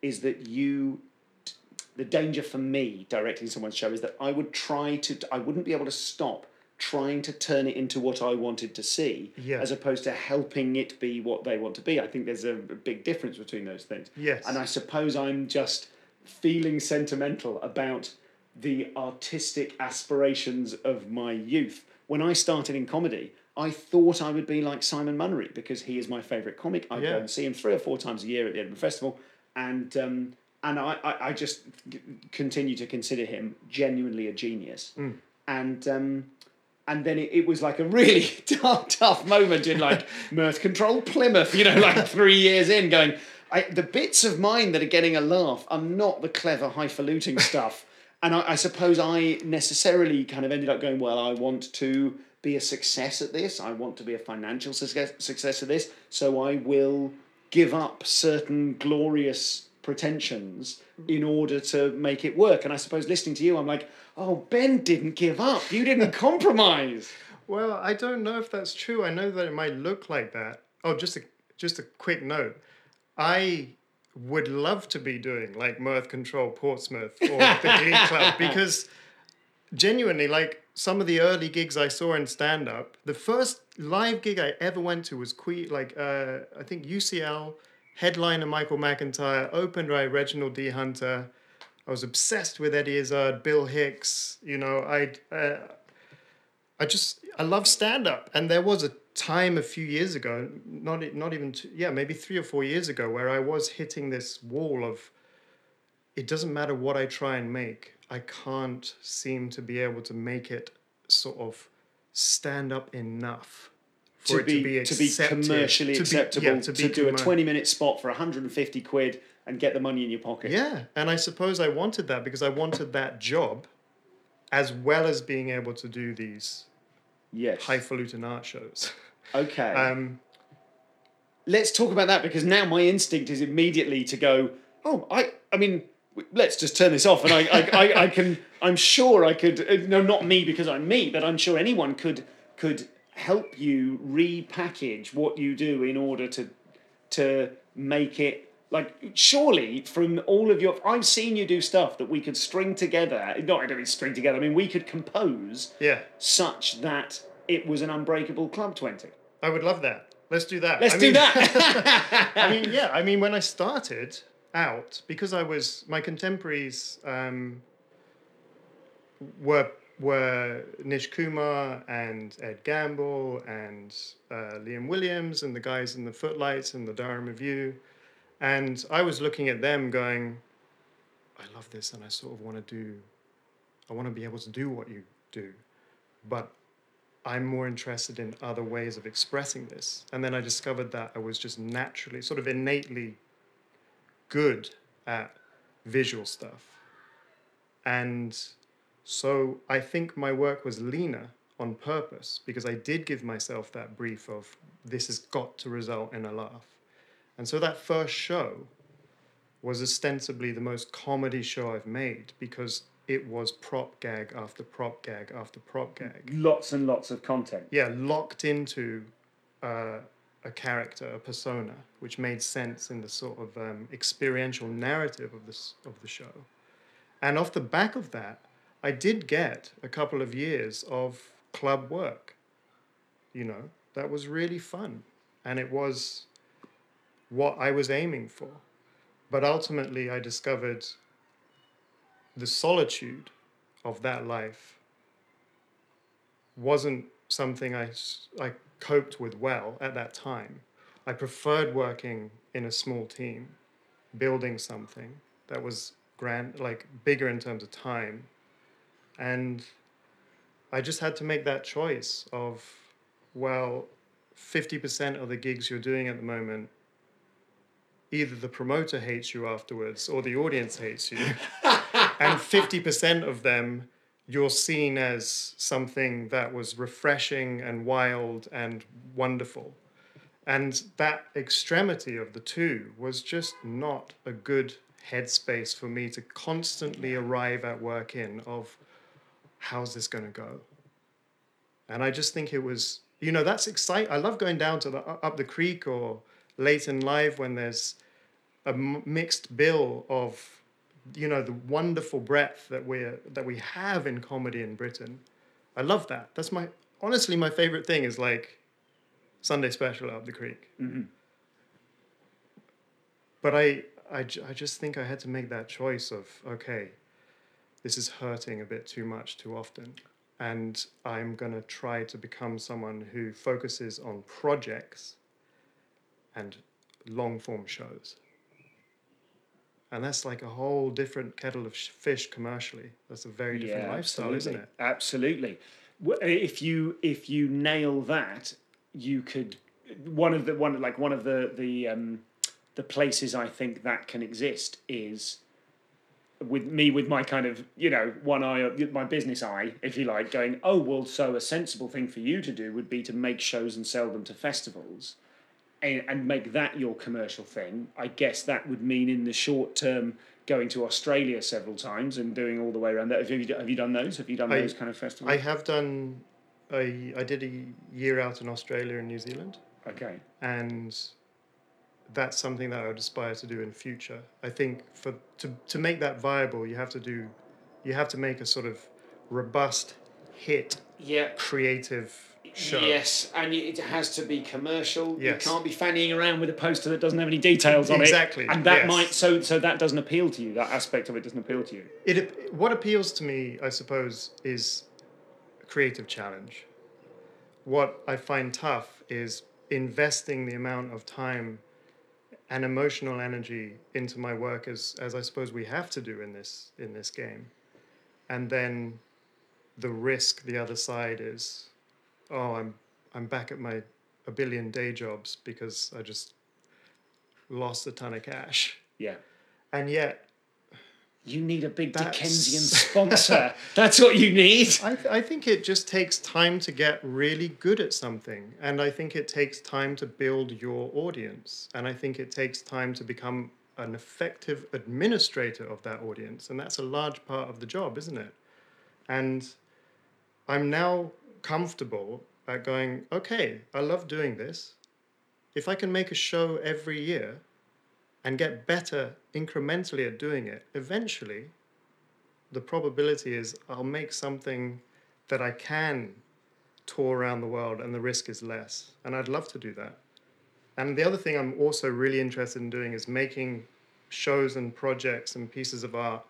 is that you the danger for me directing someone's show is that I would try to I wouldn't be able to stop trying to turn it into what I wanted to see Yeah. as opposed to helping it be what they want to be. I think there's a, a big difference between those things. Yes. And I suppose I'm just feeling sentimental about the artistic aspirations of my youth. When I started in comedy, I thought I would be like Simon Munnery because he is my favourite comic. I Yeah. go and see him three or four times a year at the Edinburgh Festival, and um, and I, I, I just g- continue to consider him genuinely a genius. And um, and then it, it was like a really *laughs* tough, tough moment in like *laughs* Mirth Control Plymouth, you know, like *laughs* three years in, going, I, the bits of mine that are getting a laugh are not the clever, highfalutin stuff. And I, I suppose I necessarily kind of ended up going, well, I want to be a success at this. I want to be a financial success, success at this. So I will give up certain glorious pretensions in order to make it work. And I suppose listening to you, I'm like, oh, Ben didn't give up. You didn't *laughs* compromise. Well, I don't know if that's true. I know that it might look like that. Oh, just a just a quick note. I would love to be doing like Mirth Control Portsmouth or the *laughs* Glee Club because genuinely, like some of the early gigs I saw in stand up, the first live gig I ever went to was que- like uh, I think UCL headliner Michael McIntyre, opened by Reginald D Hunter. I was obsessed with Eddie Izzard, Bill Hicks. You know, I. Uh, I just I love stand up, and there was a time a few years ago, not not even two, yeah maybe three or four years ago, where I was hitting this wall of. It doesn't matter what I try and make, I can't seem to be able to make it sort of stand up enough for to it be, to be to be commercially to be- acceptable yeah, to, be do a 20 minute spot for 150 quid and get the money in your pocket. Yeah, and I suppose I wanted that because I wanted that job, as well as being able to do these Yes. highfalutin art shows. *laughs* Okay. Um, let's talk about that because now my instinct is immediately to go, oh, I, I mean, let's just turn this off, and I, I, *laughs* I, I can, I'm sure I could, uh, no, not me because I'm me, but I'm sure anyone could, could help you repackage what you do in order to, to make it like surely from all of your I've seen you do stuff that we could string together. Not I don't mean string together. I mean we could compose Yeah, such that it was an unbreakable club twenty. I would love that. Let's do that. Let's I do mean- that. *laughs* I mean, *laughs* yeah. I mean, when I started out, because I was my contemporaries um, were were Nish Kumar and Ed Gamble and uh, Liam Williams and the guys in the Footlights and the Durham Revue, and I was looking at them going, I love this, and I sort of want to do, I want to be able to do what you do, but I'm more interested in other ways of expressing this. And then I discovered that I was just naturally, sort of innately good at visual stuff. And so I think my work was leaner on purpose because I did give myself that brief of this has got to result in a laugh. And so that first show was ostensibly the most comedy show I've made because it was prop gag after prop gag after prop gag lots and lots of content. yeah, locked into uh, a character, a persona, which made sense in the sort of um, experiential narrative of this of the show. And off the back of that, I did get a couple of years of club work. You know, that was really fun, and it was what I was aiming for. But ultimately, I discovered the solitude of that life wasn't something I, I coped with well at that time. I preferred working in a small team, building something that was grand, like bigger in terms of time. And I just had to make that choice of, well, 50% of the gigs you're doing at the moment, either the promoter hates you afterwards or the audience hates you. *laughs* and 50% of them you're seen as something that was refreshing and wild and wonderful. And that extremity of the two was just not a good headspace for me to constantly arrive at work in of how's this going to go? And I just think it was, you know, that's exciting. I love going down to the up the creek or Late'n'Live when there's a mixed bill of you know the wonderful breadth that we're that we have in comedy in Britain. I love that. That's my honestly my favorite thing is like Sunday special up the creek. Mm-hmm. But I, I, I just think I had to make that choice of okay, this is hurting a bit too much too often, and I'm gonna try to become someone who focuses on projects and long form shows. And that's like a whole different kettle of fish commercially. That's a very different lifestyle, isn't it? Absolutely. If you if you nail that, you could one of the one like one of the the um, the places I think that can exist is with me with my kind of you know one eye my business eye if you like going oh well so a sensible thing for you to do would be to make shows and sell them to festivals and, and make that your commercial thing. I guess that would mean in the short term going to australia several times and doing all the way around that. Have you, have you done those? Have you done I- those kind of festivals? I have done. A, I did a year out in Australia and New Zealand, okay. And that's something that I would aspire to do in future. I think for to to make that viable, you have to do, you have to make a sort of robust hit yeah creative show. Yes, and it has to be commercial. Yes. You can't be fannying around with a poster that doesn't have any details on Exactly, it. Exactly. And that yes. might so so that doesn't appeal to you. That aspect of it doesn't appeal to you. It what appeals to me, I suppose, is creative challenge. What I find tough is investing the amount of time and emotional energy into my work as as I suppose we have to do in this in this game. And then the risk the other side is oh I'm I'm back at my a billion day jobs because I just lost a ton of cash. Yeah. And yet You need a big That's- Dickensian *laughs* sponsor. That's what you need. I, th- I think it just takes time to get really good at something. And I think it takes time to build your audience. And I think it takes time to become an effective administrator of that audience. And that's a large part of the job, isn't it? And I'm now comfortable at going, okay, I love doing this. If I can make a show every year and get better incrementally at doing it, eventually, the probability is I'll make something that I can tour around the world and the risk is less. And I'd love to do that. And the other thing I'm also really interested in doing is making shows and projects and pieces of art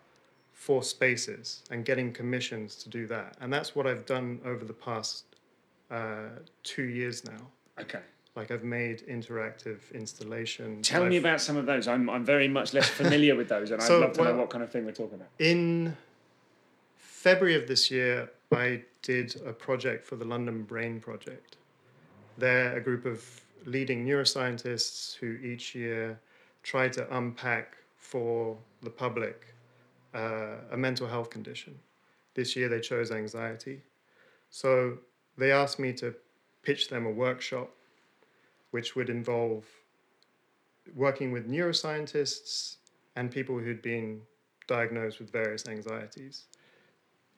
for spaces and getting commissions to do that. And that's what I've done over the past uh, two years now. Okay. Like I've made interactive installations. Tell me I've- about some of those. I'm, I'm very much less familiar with those, and I'd *laughs* love to know what kind of thing we're talking about. In February of this year, I did a project for the London Brain Project. They're a group of leading neuroscientists who each year try to unpack for the public uh, a mental health condition. This year they chose anxiety. So they asked me to pitch them a workshop which would involve working with neuroscientists and people who'd been diagnosed with various anxieties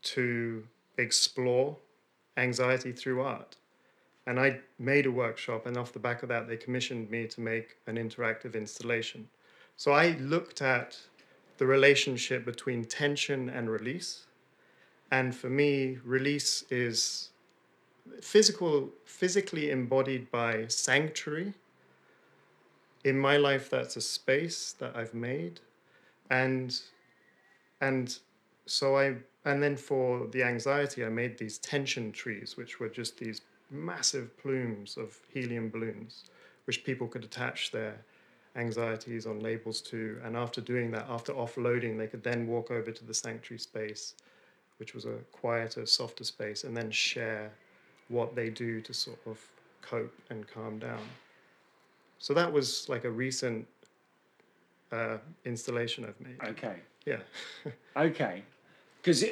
to explore anxiety through art. And I made a workshop, and off the back of that, they commissioned me to make an interactive installation. So I looked at the relationship between tension and release. And for me, release is physical, physically embodied by sanctuary. In my life, that's a space that I've made. And and so I and then for the anxiety, I made these tension trees, which were just these massive plumes of helium balloons, which people could attach their anxieties on labels to. And after doing that, after offloading, they could then walk over to the sanctuary space, which was a quieter, softer space, and then share what they do to sort of cope and calm down. So that was like a recent uh, installation I've made. Okay. Yeah. *laughs* Okay. Because,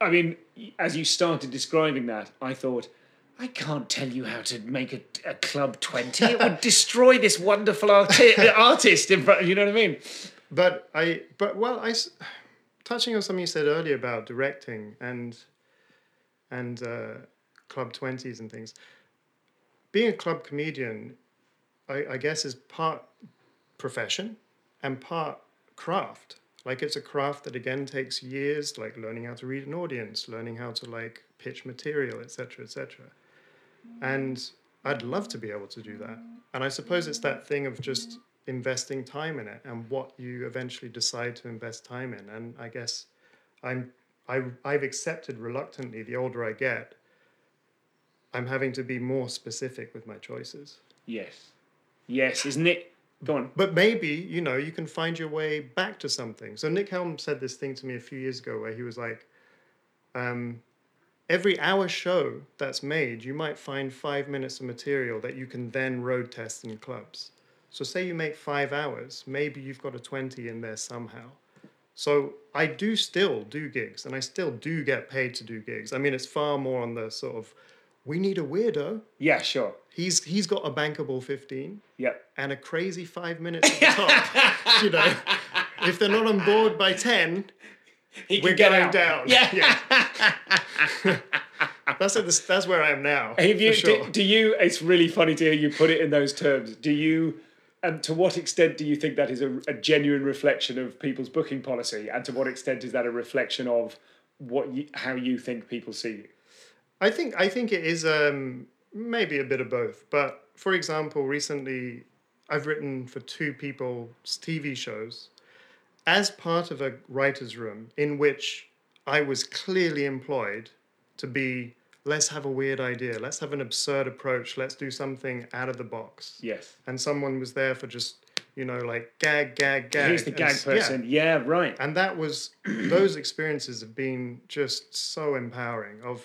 I mean, as you started describing that, I thought, I can't tell you how to make a, a Club 20. It would *laughs* destroy this wonderful arti- artist. In front, you know what I mean? but I, but well, I, touching on something you said earlier about directing and, and uh, club twenties and things. Being a club comedian, I, I guess, is part profession and part craft. Like it's a craft that again takes years, like learning how to read an audience, learning how to like pitch material, etc., etc. And I'd love to be able to do that. And I suppose it's that thing of just investing time in it and what you eventually decide to invest time in. And I guess I'm I I've accepted reluctantly the older I get, I'm having to be more specific with my choices. Yes. Yes, isn't it? Go on. But maybe, you know, you can find your way back to something. So Nick Helm said this thing to me a few years ago where he was like, um, every hour show that's made, you might find five minutes of material that you can then road test in clubs. So say you make five hours, maybe you've got a 20 in there somehow. So I do still do gigs and I still do get paid to do gigs. I mean, it's far more on the sort of, we need a weirdo. Yeah, sure. He's, he's got a bankable 15 Yep. and a crazy five minutes at the top. *laughs* you know, if they're not on board by 10, He we're get going out. down. Yeah. *laughs* That's, at the, that's where I am now. You, for sure. do, do you, it's really funny to hear you put it in those terms. Do you, and to what extent do you think that is a, a genuine reflection of people's booking policy? And to what extent is that a reflection of what you, how you think people see you? I think I think it is um, maybe a bit of both. But for example, recently I've written for two people's TV shows as part of a writer's room in which I was clearly employed to be let's have a weird idea, let's have an absurd approach, let's do something out of the box. Yes. And someone was there for just, you know, like gag, gag, gag. Here's the and gag yeah. person. Yeah, right. And that was those experiences have been just so empowering of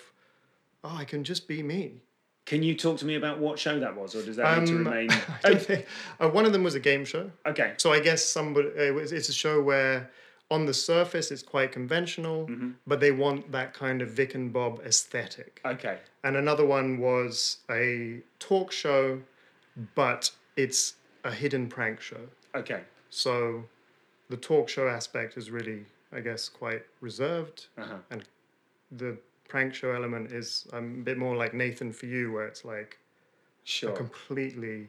oh, I can just be me. Can you talk to me about what show that was, or does that need to Um, remain? *laughs* Think- uh, one of them was a game show. okay. So I guess somebody it was, it's a show where on the surface it's quite conventional, Mm-hmm. but they want that kind of Vic and Bob aesthetic. Okay. And another one was a talk show, but it's a hidden prank show. Okay. So the talk show aspect is really, I guess, quite reserved, Uh-huh. and the prank show element is um, a bit more like Nathan for you, where it's like Sure. a completely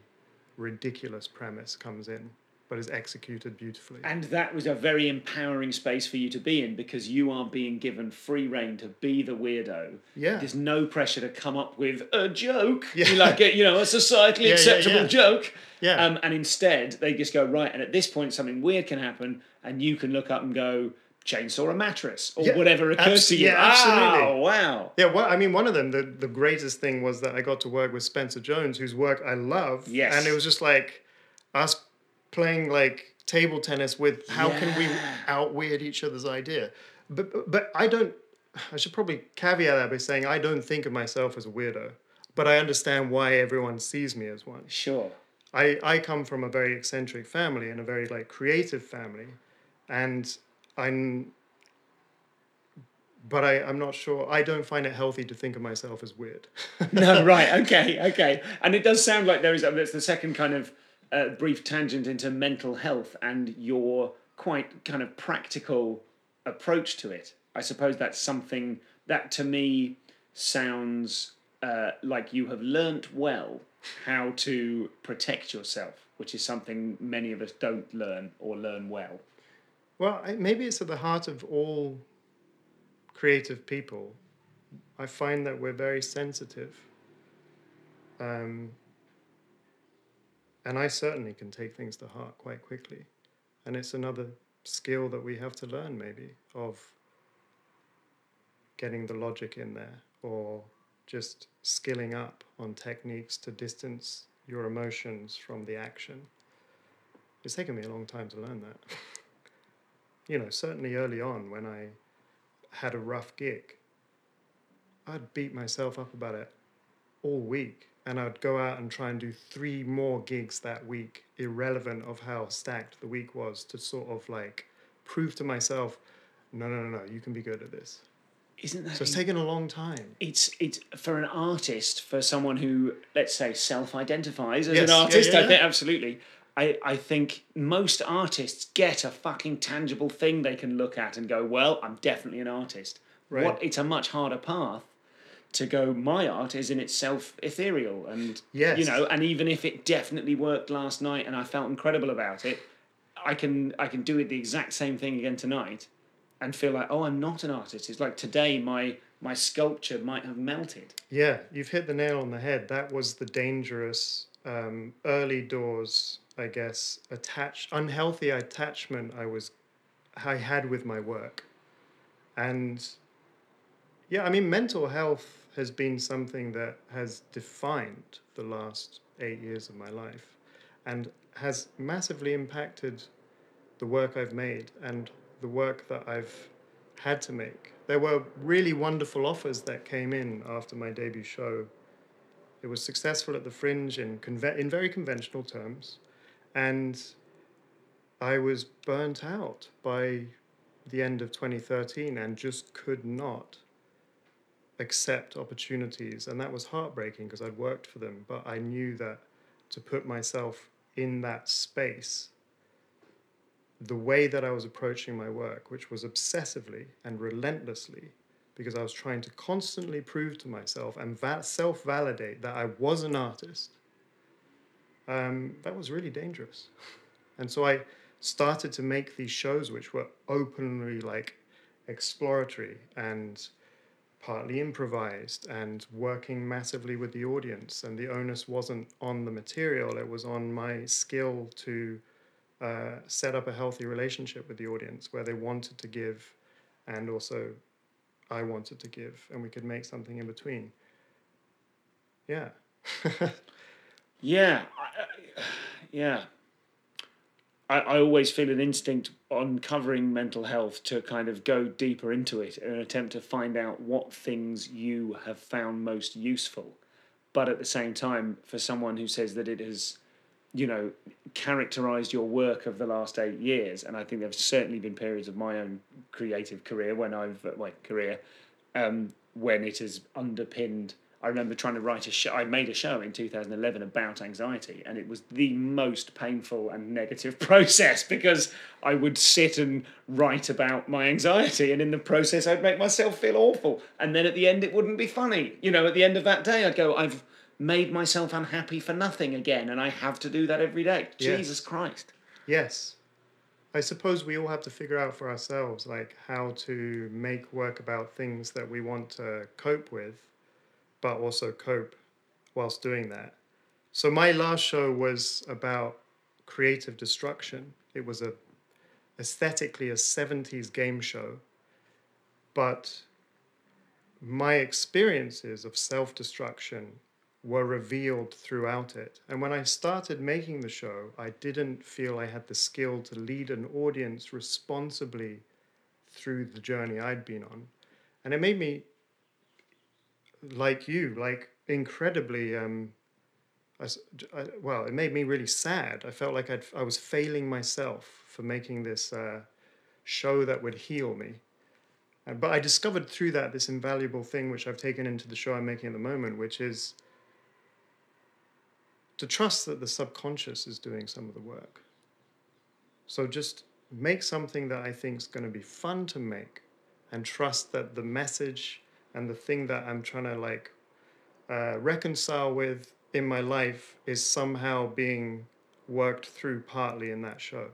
ridiculous premise comes in. but is executed beautifully. And that was a very empowering space for you to be in because you are being given free reign to be the weirdo. Yeah. There's no pressure to come up with a joke, Yeah. like a, you know, a societally *laughs* Yeah, yeah, acceptable yeah. joke. Yeah. Um, and instead, they just go right. And at this point, something weird can happen, and you can look up and go chainsaw a mattress or Yeah, whatever occurs abs- to you. yeah, absolutely. Oh, wow. Yeah, well, I mean, one of them, the, the greatest thing was that I got to work with Spencer Jones, whose work I love. Yes. And it was just like us playing like table tennis with how can we Yeah. out weird each other's idea. But, but but I don't. I should probably caveat that by saying I don't think of myself as a weirdo, but I understand why everyone sees me as one. Sure. I, I come from a very eccentric family and a very like creative family and I'm but I, I'm not sure I don't find it healthy to think of myself as weird. *laughs* no, right, okay, *laughs* okay. And it does sound like there is that's the second kind of uh, brief tangent into mental health and your quite kind of practical approach to it. I suppose that's something that to me sounds uh, like you have learnt well how to protect yourself, which is something many of us don't learn or learn well. Well, maybe it's at the heart of all creative people. I find that we're very sensitive. Um, and I certainly can take things to heart quite quickly. And it's another skill that we have to learn, maybe, of getting the logic in there or just skilling up on techniques to distance your emotions from the action. It's taken me a long time to learn that. *laughs* you know, certainly early on when I had a rough gig, I'd beat myself up about it all week. And I'd go out and try and do three more gigs that week, irrelevant of how stacked the week was, to sort of like prove to myself, no, no, no, no, you can be good at this. Isn't that So it's taken a long time. it's it's for an artist, for someone who let's say self-identifies as Yes, an yeah, artist. yeah, I think absolutely. I, I think most artists get a fucking tangible thing they can look at and go, well, I'm definitely an artist. Right. What it's a much harder path to go. My art is in itself ethereal, and Yes. you know, and even if it definitely worked last night and I felt incredible about it, I can I can do it the exact same thing again tonight, and feel like, oh, I'm not an artist. It's like today my my sculpture might have melted. Yeah, you've hit the nail on the head. That was the dangerous um, early doors, I guess, attach unhealthy attachment I was I had with my work, and yeah, I mean, mental health has been something that has defined the last eight years of my life, and has massively impacted the work I've made and the work that I've had to make. There were really wonderful offers that came in after my debut show. It was successful at the Fringe in, conve- in very conventional terms, and I was burnt out by the end of 2013 and just could not accept opportunities. And that was heartbreaking because I'd worked for them, but I knew that to put myself in that space the way that I was approaching my work, which was obsessively and relentlessly, because I was trying to constantly prove to myself and va- self validate that I was an artist, um, that was really dangerous. And so I started to make these shows which were openly like exploratory and partly improvised and working massively with the audience. And the onus wasn't on the material, it was on my skill to uh, set up a healthy relationship with the audience where they wanted to give and also I wanted to give, and we could make something in between. Yeah. *laughs* Yeah, I, I- yeah. I, I always feel an instinct on covering mental health to kind of go deeper into it in an attempt to find out what things you have found most useful. But at the same time, for someone who says that it has, you know, characterized your work of the last eight years, and I think there have certainly been periods of my own creative career when I've, my career, um, when it has underpinned. I remember trying to write a show. I made a show in 2011 about anxiety, and it was the most painful and negative *laughs* process because I would sit and write about my anxiety, and in the process, I'd make myself feel awful. And then at the end, it wouldn't be funny. You know, at the end of that day, I'd go, I've made myself unhappy for nothing again, and I have to do that every day. Yes. Jesus Christ. Yes. I suppose we all have to figure out for ourselves like how to make work about things that we want to cope with, but also cope whilst doing that. So my last show was about creative destruction. It was a aesthetically a 70s game show, but my experiences of self-destruction were revealed throughout it. And when I started making the show, I didn't feel I had the skill to lead an audience responsibly through the journey I'd been on. And it made me, like you, like incredibly, um, I I- well, it made me really sad. I felt like I'd, I was failing myself for making this uh, show that would heal me. Uh, But I discovered through that this invaluable thing, which I've taken into the show I'm making at the moment, which is to trust that the subconscious is doing some of the work. So just make something that I think is going to be fun to make and trust that the message and the thing that I'm trying to like uh, reconcile with in my life is somehow being worked through partly in that show.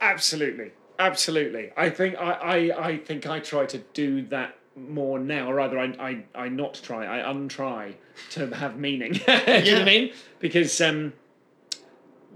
Absolutely, absolutely. I think I, I, I think I try to do that more now, or rather, I, I, I not try. I untry to have meaning. do *laughs* you know what I mean? Because um,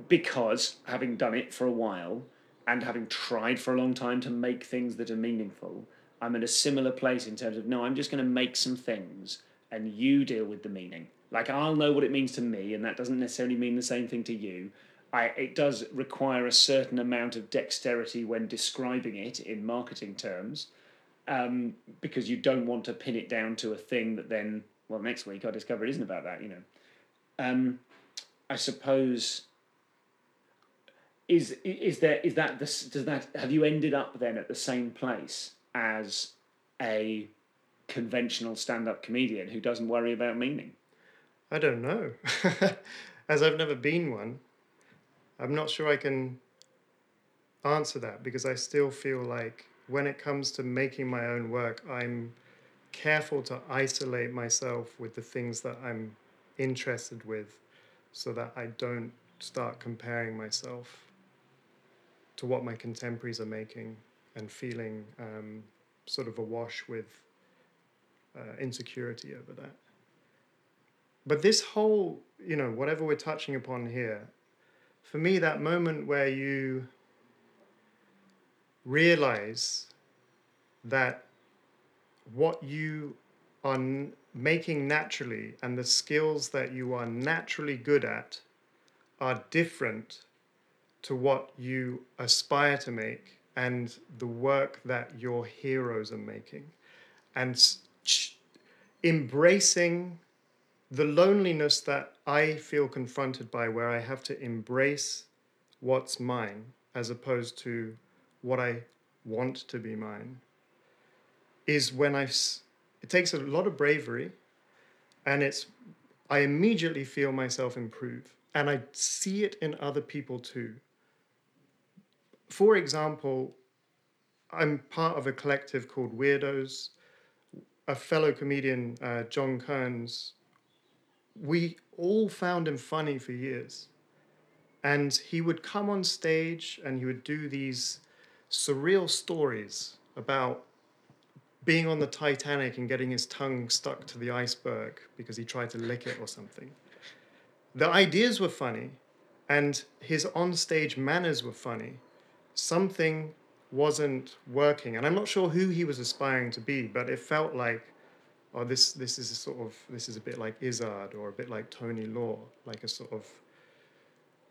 because having done it for a while and having tried for a long time to make things that are meaningful, I'm in a similar place in terms of no, I'm just going to make some things and you deal with the meaning. Like I'll know what it means to me, and that doesn't necessarily mean the same thing to you. I, it does require a certain amount of dexterity when describing it in marketing terms, um, because you don't want to pin it down to a thing that then, well, next week I discover it isn't about that. You know, um, I suppose is is there is that this does that have you ended up then at the same place as a conventional stand-up comedian who doesn't worry about meaning I don't know. *laughs* As I've never been one, I'm not sure I can answer that because I still feel like when it comes to making my own work, I'm careful to isolate myself with the things that I'm interested with so that I don't start comparing myself to what my contemporaries are making and feeling um, sort of awash with uh, insecurity over that. But this whole, you know, whatever we're touching upon here, for me, that moment where you realize that what you are making naturally and the skills that you are naturally good at are different to what you aspire to make and the work that your heroes are making. And embracing the loneliness that I feel confronted by, where I have to embrace what's mine as opposed to what I want to be mine, is when I. It takes a lot of bravery, and it's. I immediately feel myself improve, and I see it in other people too. For example, I'm part of a collective called Weirdos. A fellow comedian, uh, John Kearns, we all found him funny for years. And he would come on stage and he would do these surreal stories about being on the Titanic and getting his tongue stuck to the iceberg because he tried to lick it or something. The ideas were funny and his on-stage manners were funny. Something wasn't working. And I'm not sure who he was aspiring to be, but it felt like oh, this this is a sort of this is a bit like Izzard or a bit like Tony Law, like a sort of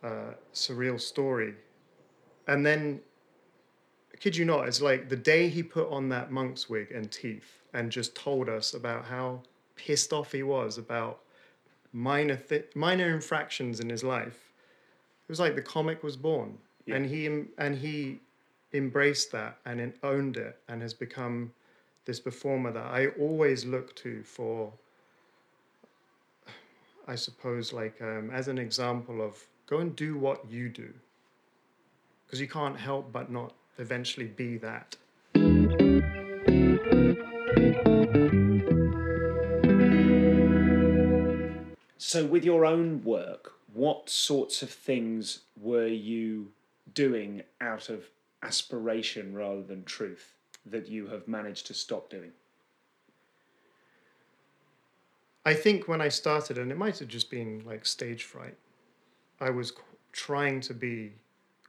uh, surreal story. And then, kid you not, it's like the day he put on that monk's wig and teeth and just told us about how pissed off he was about minor th- minor infractions in his life. It was like the comic was born, and he and he embraced that and owned it and has become this performer that I always look to for, I suppose, like um, as an example of go and do what you do. Because you can't help but not eventually be that. so with your own work what sorts of things were you doing out of aspiration rather than truth that you have managed to stop doing? I think when I started, and it might have just been like stage fright, I was qu- trying to be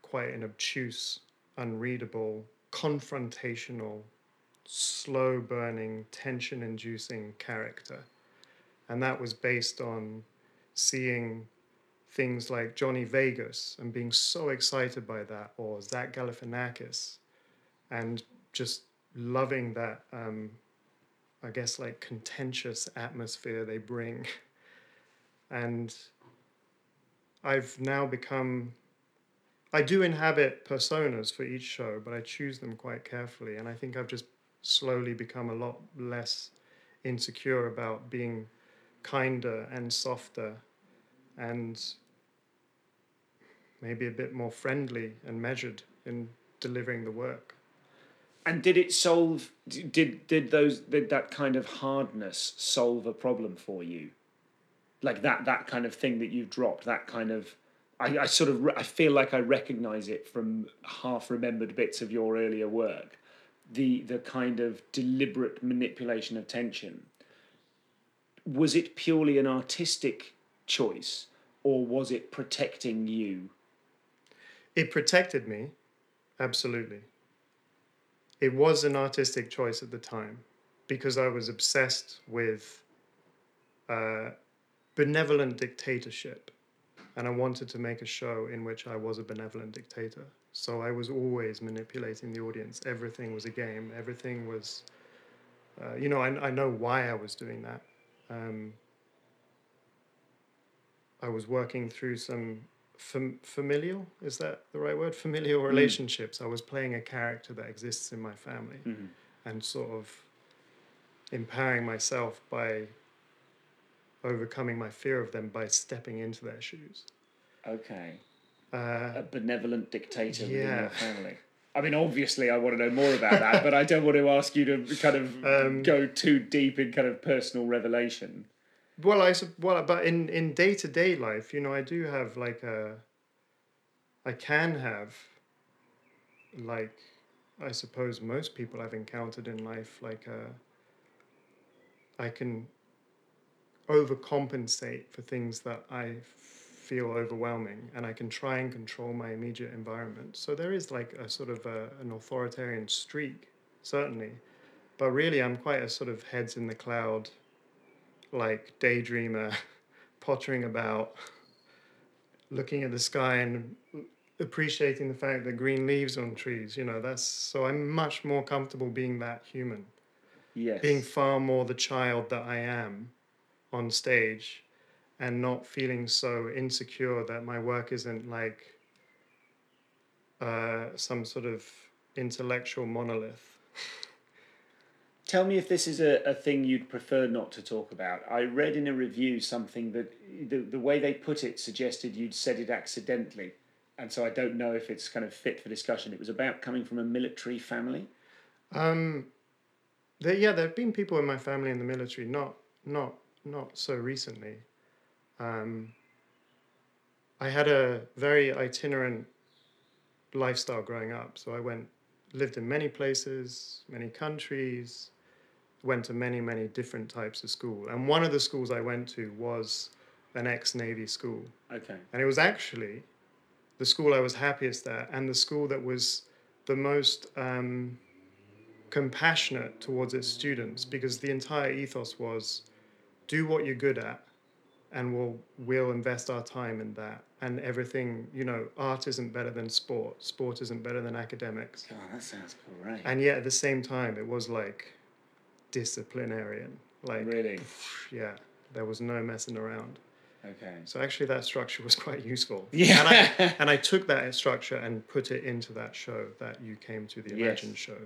quite an obtuse, unreadable, confrontational, slow burning, tension inducing character. And that was based on seeing things like Johnny Vegas and being so excited by that, or Zach Galifianakis, and just loving that um, I guess, like contentious atmosphere they bring. *laughs* And I've now become, I do inhabit personas for each show, but I choose them quite carefully. And I think I've just slowly become a lot less insecure about being kinder and softer and maybe a bit more friendly and measured in delivering the work. And did it solve? Did did those did that kind of hardness solve a problem for you? Like that that kind of thing that you've dropped. That kind of, I, I sort of I feel like I recognise it from half remembered bits of your earlier work. The the kind of deliberate manipulation of tension. Was it purely an artistic choice, or was it protecting you? It protected me, absolutely. It was an artistic choice at the time because I was obsessed with uh, benevolent dictatorship. And I wanted to make a show in which I was a benevolent dictator. So I was always manipulating the audience. Everything was a game. Everything was, uh, you know, I, I know why I was doing that. Um, I was working through some fam- familial is that the right word familial relationships i was playing a character that exists in my family and sort of empowering myself by overcoming my fear of them by stepping into their shoes Okay. uh, a benevolent dictator within Yeah. your family. I mean, obviously, I want to know more about that, *laughs* but I don't want to ask you to kind of Um, go too deep in kind of personal revelation. Well i well but in in day-to-day life you know i do have like a i can have like i suppose most people i've encountered in life like a i can overcompensate for things that i feel overwhelming and i can try and control my immediate environment. So there is like a sort of a, an authoritarian streak certainly. But really i'm quite a sort of heads in the cloud like daydreamer, *laughs* pottering about, looking at the sky and appreciating the fact that green leaves on trees. You know, that's so I'm much more comfortable being that human, Yes. being far more the child that I am on stage, and not feeling so insecure that my work isn't like uh, some sort of intellectual monolith. *laughs* Tell me if this is a, a thing you'd prefer not to talk about. I read in a review something that the, the way they put it suggested you'd said it accidentally. And so I don't know if it's kind of fit for discussion. It was about coming from a military family. Um, yeah, there have been people in my family in the military, not not not so recently. Um, I had a very itinerant lifestyle growing up, so I went lived in many places, many countries, went to many many different types of school, and one of the schools I went to was an ex-navy school. Okay. And it was actually the school I was happiest at and the school that was the most um, compassionate towards its students because the entire ethos was do what you're good at and we'll, we'll invest our time in that. And everything, you know, art isn't better than sport, sport isn't better than academics. God, that sounds great. And yet at the same time, it was like disciplinarian. Like, really? yeah, there was no messing around. Okay. So actually, that structure was *laughs* quite useful. Yeah. And I, *laughs* and I took that structure and put it into that show that you came to, the Yes. Imagine show.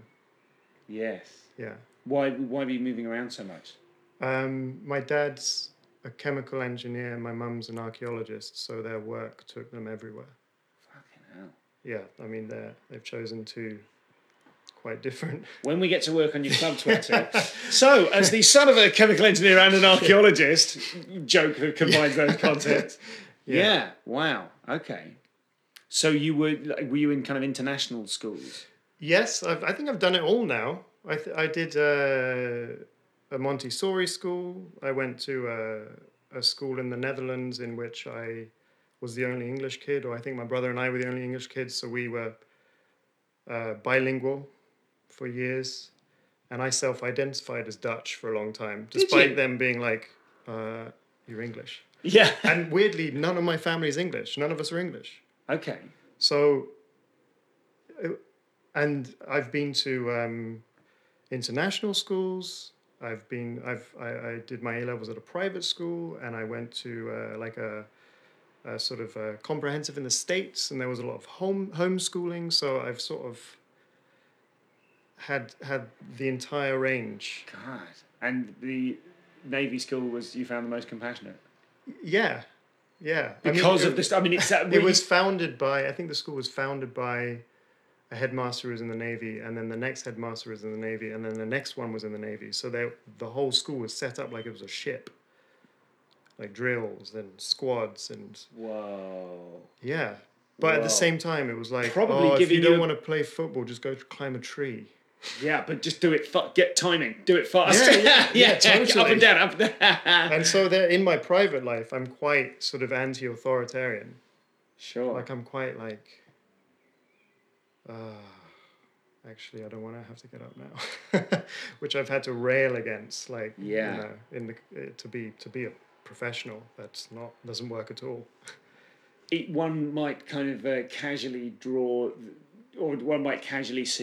Yes. Yeah. Why, why were you moving around so much? Um, my dad's a chemical engineer. My mum's an archaeologist, so their work took them everywhere. Fucking hell. Yeah, I mean, they're, they've chosen two quite different. when we get to work on your club *laughs* Twitter. so, as the son of a chemical engineer and an archaeologist, joke that combines those concepts, *laughs* Yeah. Wow. Okay. So you were were you in kind of international schools? Yes, I've, I think I've done it all now. I, th- I did uh, a Montessori school. I went to a, a school in the Netherlands in which I was the only English kid, or I think my brother and I were the only English kids, so we were uh, bilingual for years. And I self identified as Dutch for a long time, despite them being like, uh, you're English. Yeah. *laughs* And weirdly, none of my family is English. None of us are English. okay. So, uh, and I've been to um, international schools. I've been, I've, I, I did my A levels at a private school, and I went to uh, like a, a sort of a comprehensive in the states, and there was a lot of home homeschooling. So I've sort of had had the entire range. God. And the Navy school was you found the most compassionate Yeah, yeah. I mean, because of this. I mean, it's that *laughs* It was founded by, I think the school was founded by a headmaster who was in the Navy, and then the next headmaster was in the Navy, and then the next one was in the Navy. So they, the whole school was set up like it was a ship, like drills and squads and Whoa. yeah. But at the same time, it was like, Probably oh, if you don't you- want to play football, just go climb a tree. Yeah, but just do it. Fu- get timing. Do it fast. Yeah, yeah, *laughs* yeah, *laughs* Up totally. and down. Up and down. *laughs* And so there, in my private life, I'm quite sort of anti-authoritarian. sure. like I'm quite like uh, actually I don't want to have to get up now which I've had to rail against like Yeah. you know in the uh, to be to be a professional that's not doesn't work at all it, one might kind of uh, casually draw, or one might casually suggest